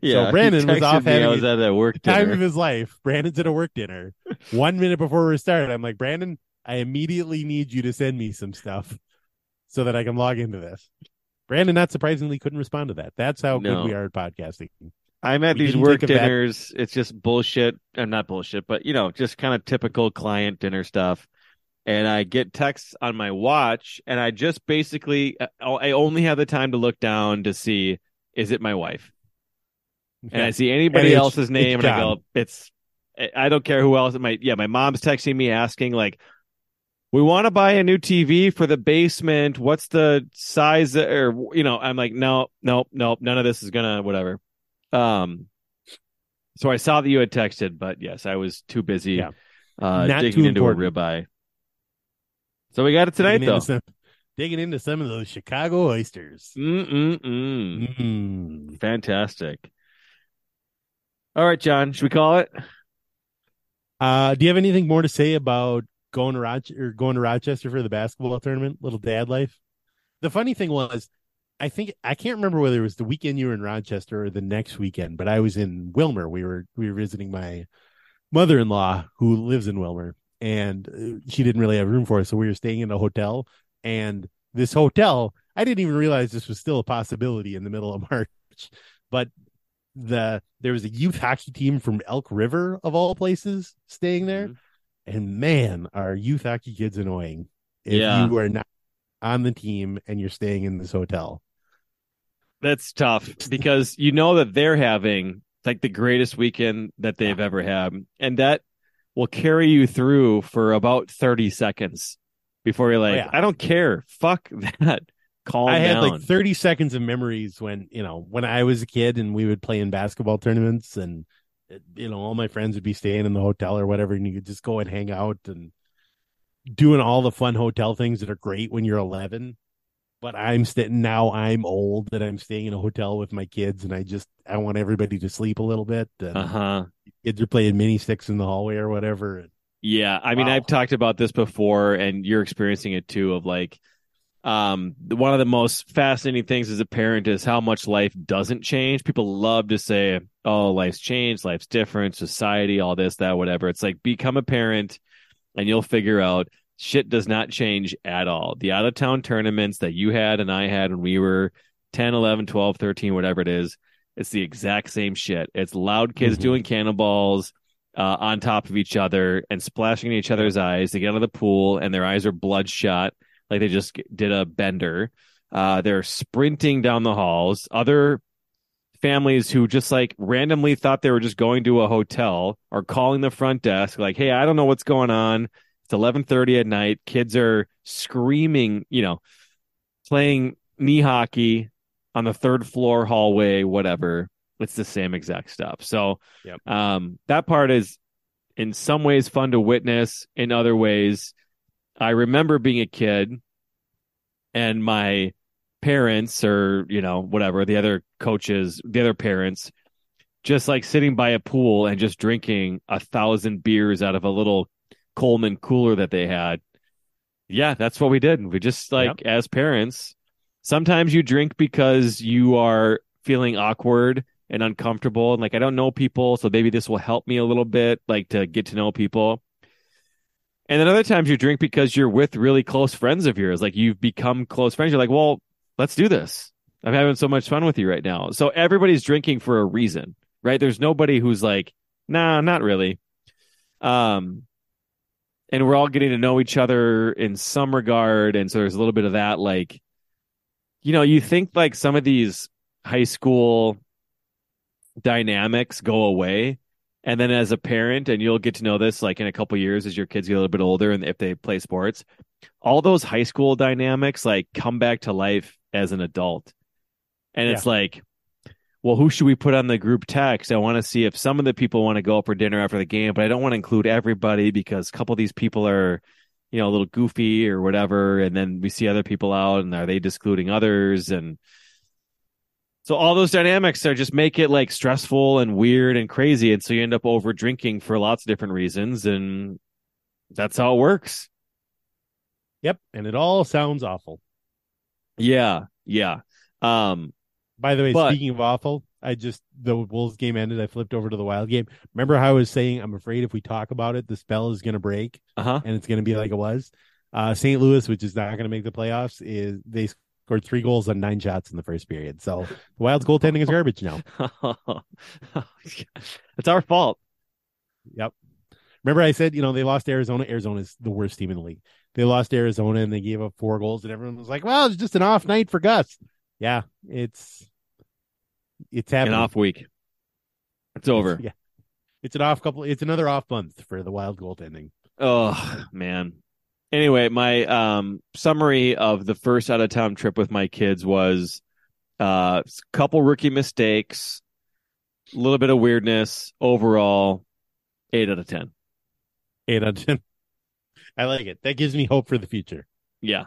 Yeah, he Brandon was off me. having I was at a work Time dinner. of his life. Brandon's at a work dinner. One minute before we started, I'm like, Brandon, I immediately need you to send me some stuff so that I can log into this. Brandon, not surprisingly, couldn't respond to that. That's how No. good we are at podcasting. I'm at We these work it back. dinners. It's just bullshit. I'm not bullshit, but you know, just kind of typical client dinner stuff. And I get texts on my watch, and I just basically, uh, I only have the time to look down to see is it my wife, and I see anybody else's name, and I go, it's. I don't care who else. It might. Yeah, my mom's texting me asking like, we want to buy a new TV for the basement. What's the size? Or you know, I'm like, no, no, no, none of this is gonna whatever. Um, so I saw that you had texted, but yes, I was too busy Yeah. uh, Not digging into a important. ribeye. So we got it tonight, digging though. into some, digging into some of those Chicago oysters. Mm-mm-mm. Mm. Fantastic. All right, John, should we call it? Uh, do you have anything more to say about going to Roch- or going to Rochester for the basketball tournament? Little dad life. The funny thing was, I think I can't remember whether it was the weekend you were in Rochester or the next weekend, but I was in Willmar. We were we were visiting my mother-in-law who lives in Willmar, and uh, she didn't really have room for us, so we were staying in a hotel. And this hotel, I didn't even realize this was still a possibility in the middle of [laughs] March, but the there was a youth hockey team from Elk River of all places staying there, Mhm. And man, are youth hockey kids annoying if Yeah. you are not on the team and you're staying in this hotel. That's tough because you know that they're having like the greatest weekend that they've ever had, and that will carry you through for about thirty seconds before you're like, yeah. I don't care, fuck that, calm I had like 30 seconds of memories when, you know, when I was a kid and we would play in basketball tournaments and, you know, all my friends would be staying in the hotel or whatever, and you could just go and hang out and doing all the fun hotel things that are great when you're 11 but i'm sitting now i'm old that i'm staying in a hotel with my kids and i just i want everybody to sleep a little bit Uh-huh. kids are playing mini sticks in the hallway or whatever Yeah, I mean, Wow. I've talked about this before, and you're experiencing it too. Of like, um, one of the most fascinating things as a parent is how much life doesn't change. People love to say, "Oh, life's changed, life's different, society, all this, that, whatever." It's like become a parent, and you'll figure out shit does not change at all. The out of town tournaments that you had and I had when we were 10, 11, 12, 13, whatever it is, it's the exact same shit. It's loud kids Mhm. doing cannonballs uh, on top of each other and splashing in each other's eyes. They get out of the pool and their eyes are bloodshot, like they just did a bender. Uh, they're sprinting down the halls. Other families who just like randomly thought they were just going to a hotel are calling the front desk, like, "Hey, I don't know what's going on. It's eleven thirty at night. Kids are screaming, you know, playing knee hockey on the third floor hallway, whatever." It's the same exact stuff. So, Yep. um, that part is in some ways fun to witness. In other ways, I remember being a kid and my parents or, you know, whatever, the other coaches, the other parents, just like sitting by a pool and just drinking a thousand beers out of a little Coleman cooler that they had. Yeah, that's what we did. We just like, as parents, sometimes you drink because you are feeling awkward and uncomfortable and like I don't know people, so maybe this will help me a little bit, like to get to know people. And then other times you drink because you're with really close friends of yours, like you've become close friends. You're like, well, let's do this. I'm having so much fun with you right now. So everybody's drinking for a reason, right? There's nobody who's like, nah, not really. Um, and we're all getting to know each other in some regard, and so there's a little bit of that, like, you know, you think like some of these high school dynamics go away and then as a parent and you'll get to know this like in a couple years as your kids get a little bit older and if they play sports all those high school dynamics like come back to life as an adult. And it's like well who should we put on the group text? I want to see if some of the people want to go out for dinner after the game but i don't want to include everybody because a couple of these people are you know a little goofy or whatever. And then we see other people out and are they discluding others? And so all those dynamics are just make it like stressful and weird and crazy. And so you end up over drinking for lots of different reasons. And that's how it works. yep and it all sounds awful Yeah. Yeah. Um, by the way But- speaking of awful i just the wolves game ended i flipped over to the wild game remember how i was saying i'm afraid if we talk about it the spell is going to break uh huh. and it's going to be like it was. Uh, St. Louis, which is not going to make the playoffs, is they scored three goals on nine shots in the first period. So the Wild's goaltending is [laughs] garbage now. [laughs] it's our fault. Yep. Remember, I said you know they lost Arizona. Arizona is the worst team in the league. They lost Arizona and they gave up four goals, and everyone was like, "Well, it's just an off night for Gus." Yeah, it's it's An off week. It's over. [laughs] Yeah, it's an off couple. It's another off month for the Wild goaltending. Oh man. Anyway, my um summary of the first out of town trip with my kids was uh couple rookie mistakes, a little bit of weirdness, overall 8 out of 10. Eight out of ten. I like it. That gives me hope for the future. Yeah.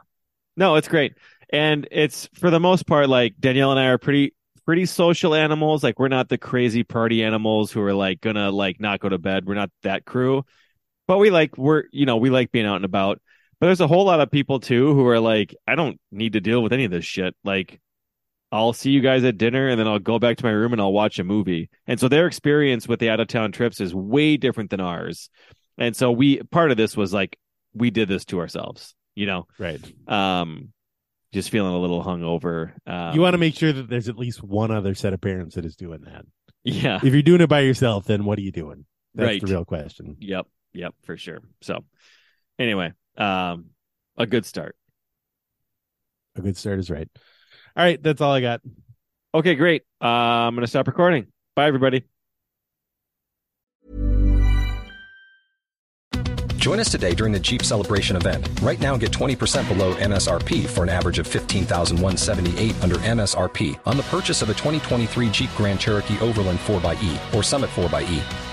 No, it's great. And it's for the most part like Danielle and I are pretty pretty social animals. Like we're not the crazy party animals who are like gonna like not go to bed. We're not that crew. But we like we're you know, we like being out and about. But there's a whole lot of people too who are like, I don't need to deal with any of this shit. Like I'll see you guys at dinner and then I'll go back to my room and I'll watch a movie. And so their experience with the out of town trips is way different than ours. And so we part of this was like we did this to ourselves, you know Right. um just feeling a little hungover um, you want to make sure that there's at least one other set of parents that is doing that. yeah If you're doing it by yourself, then what are you doing? That's Right. the real question. yep yep for sure so anyway um a good start A good start is right. All right, that's all I got. okay great uh, i'm gonna stop recording bye everybody Join us today during the Jeep Celebration event. Right now, get 20% below MSRP for an average of 15178 under MSRP on the purchase of a 2023 Jeep Grand Cherokee Overland 4xE or Summit 4xE.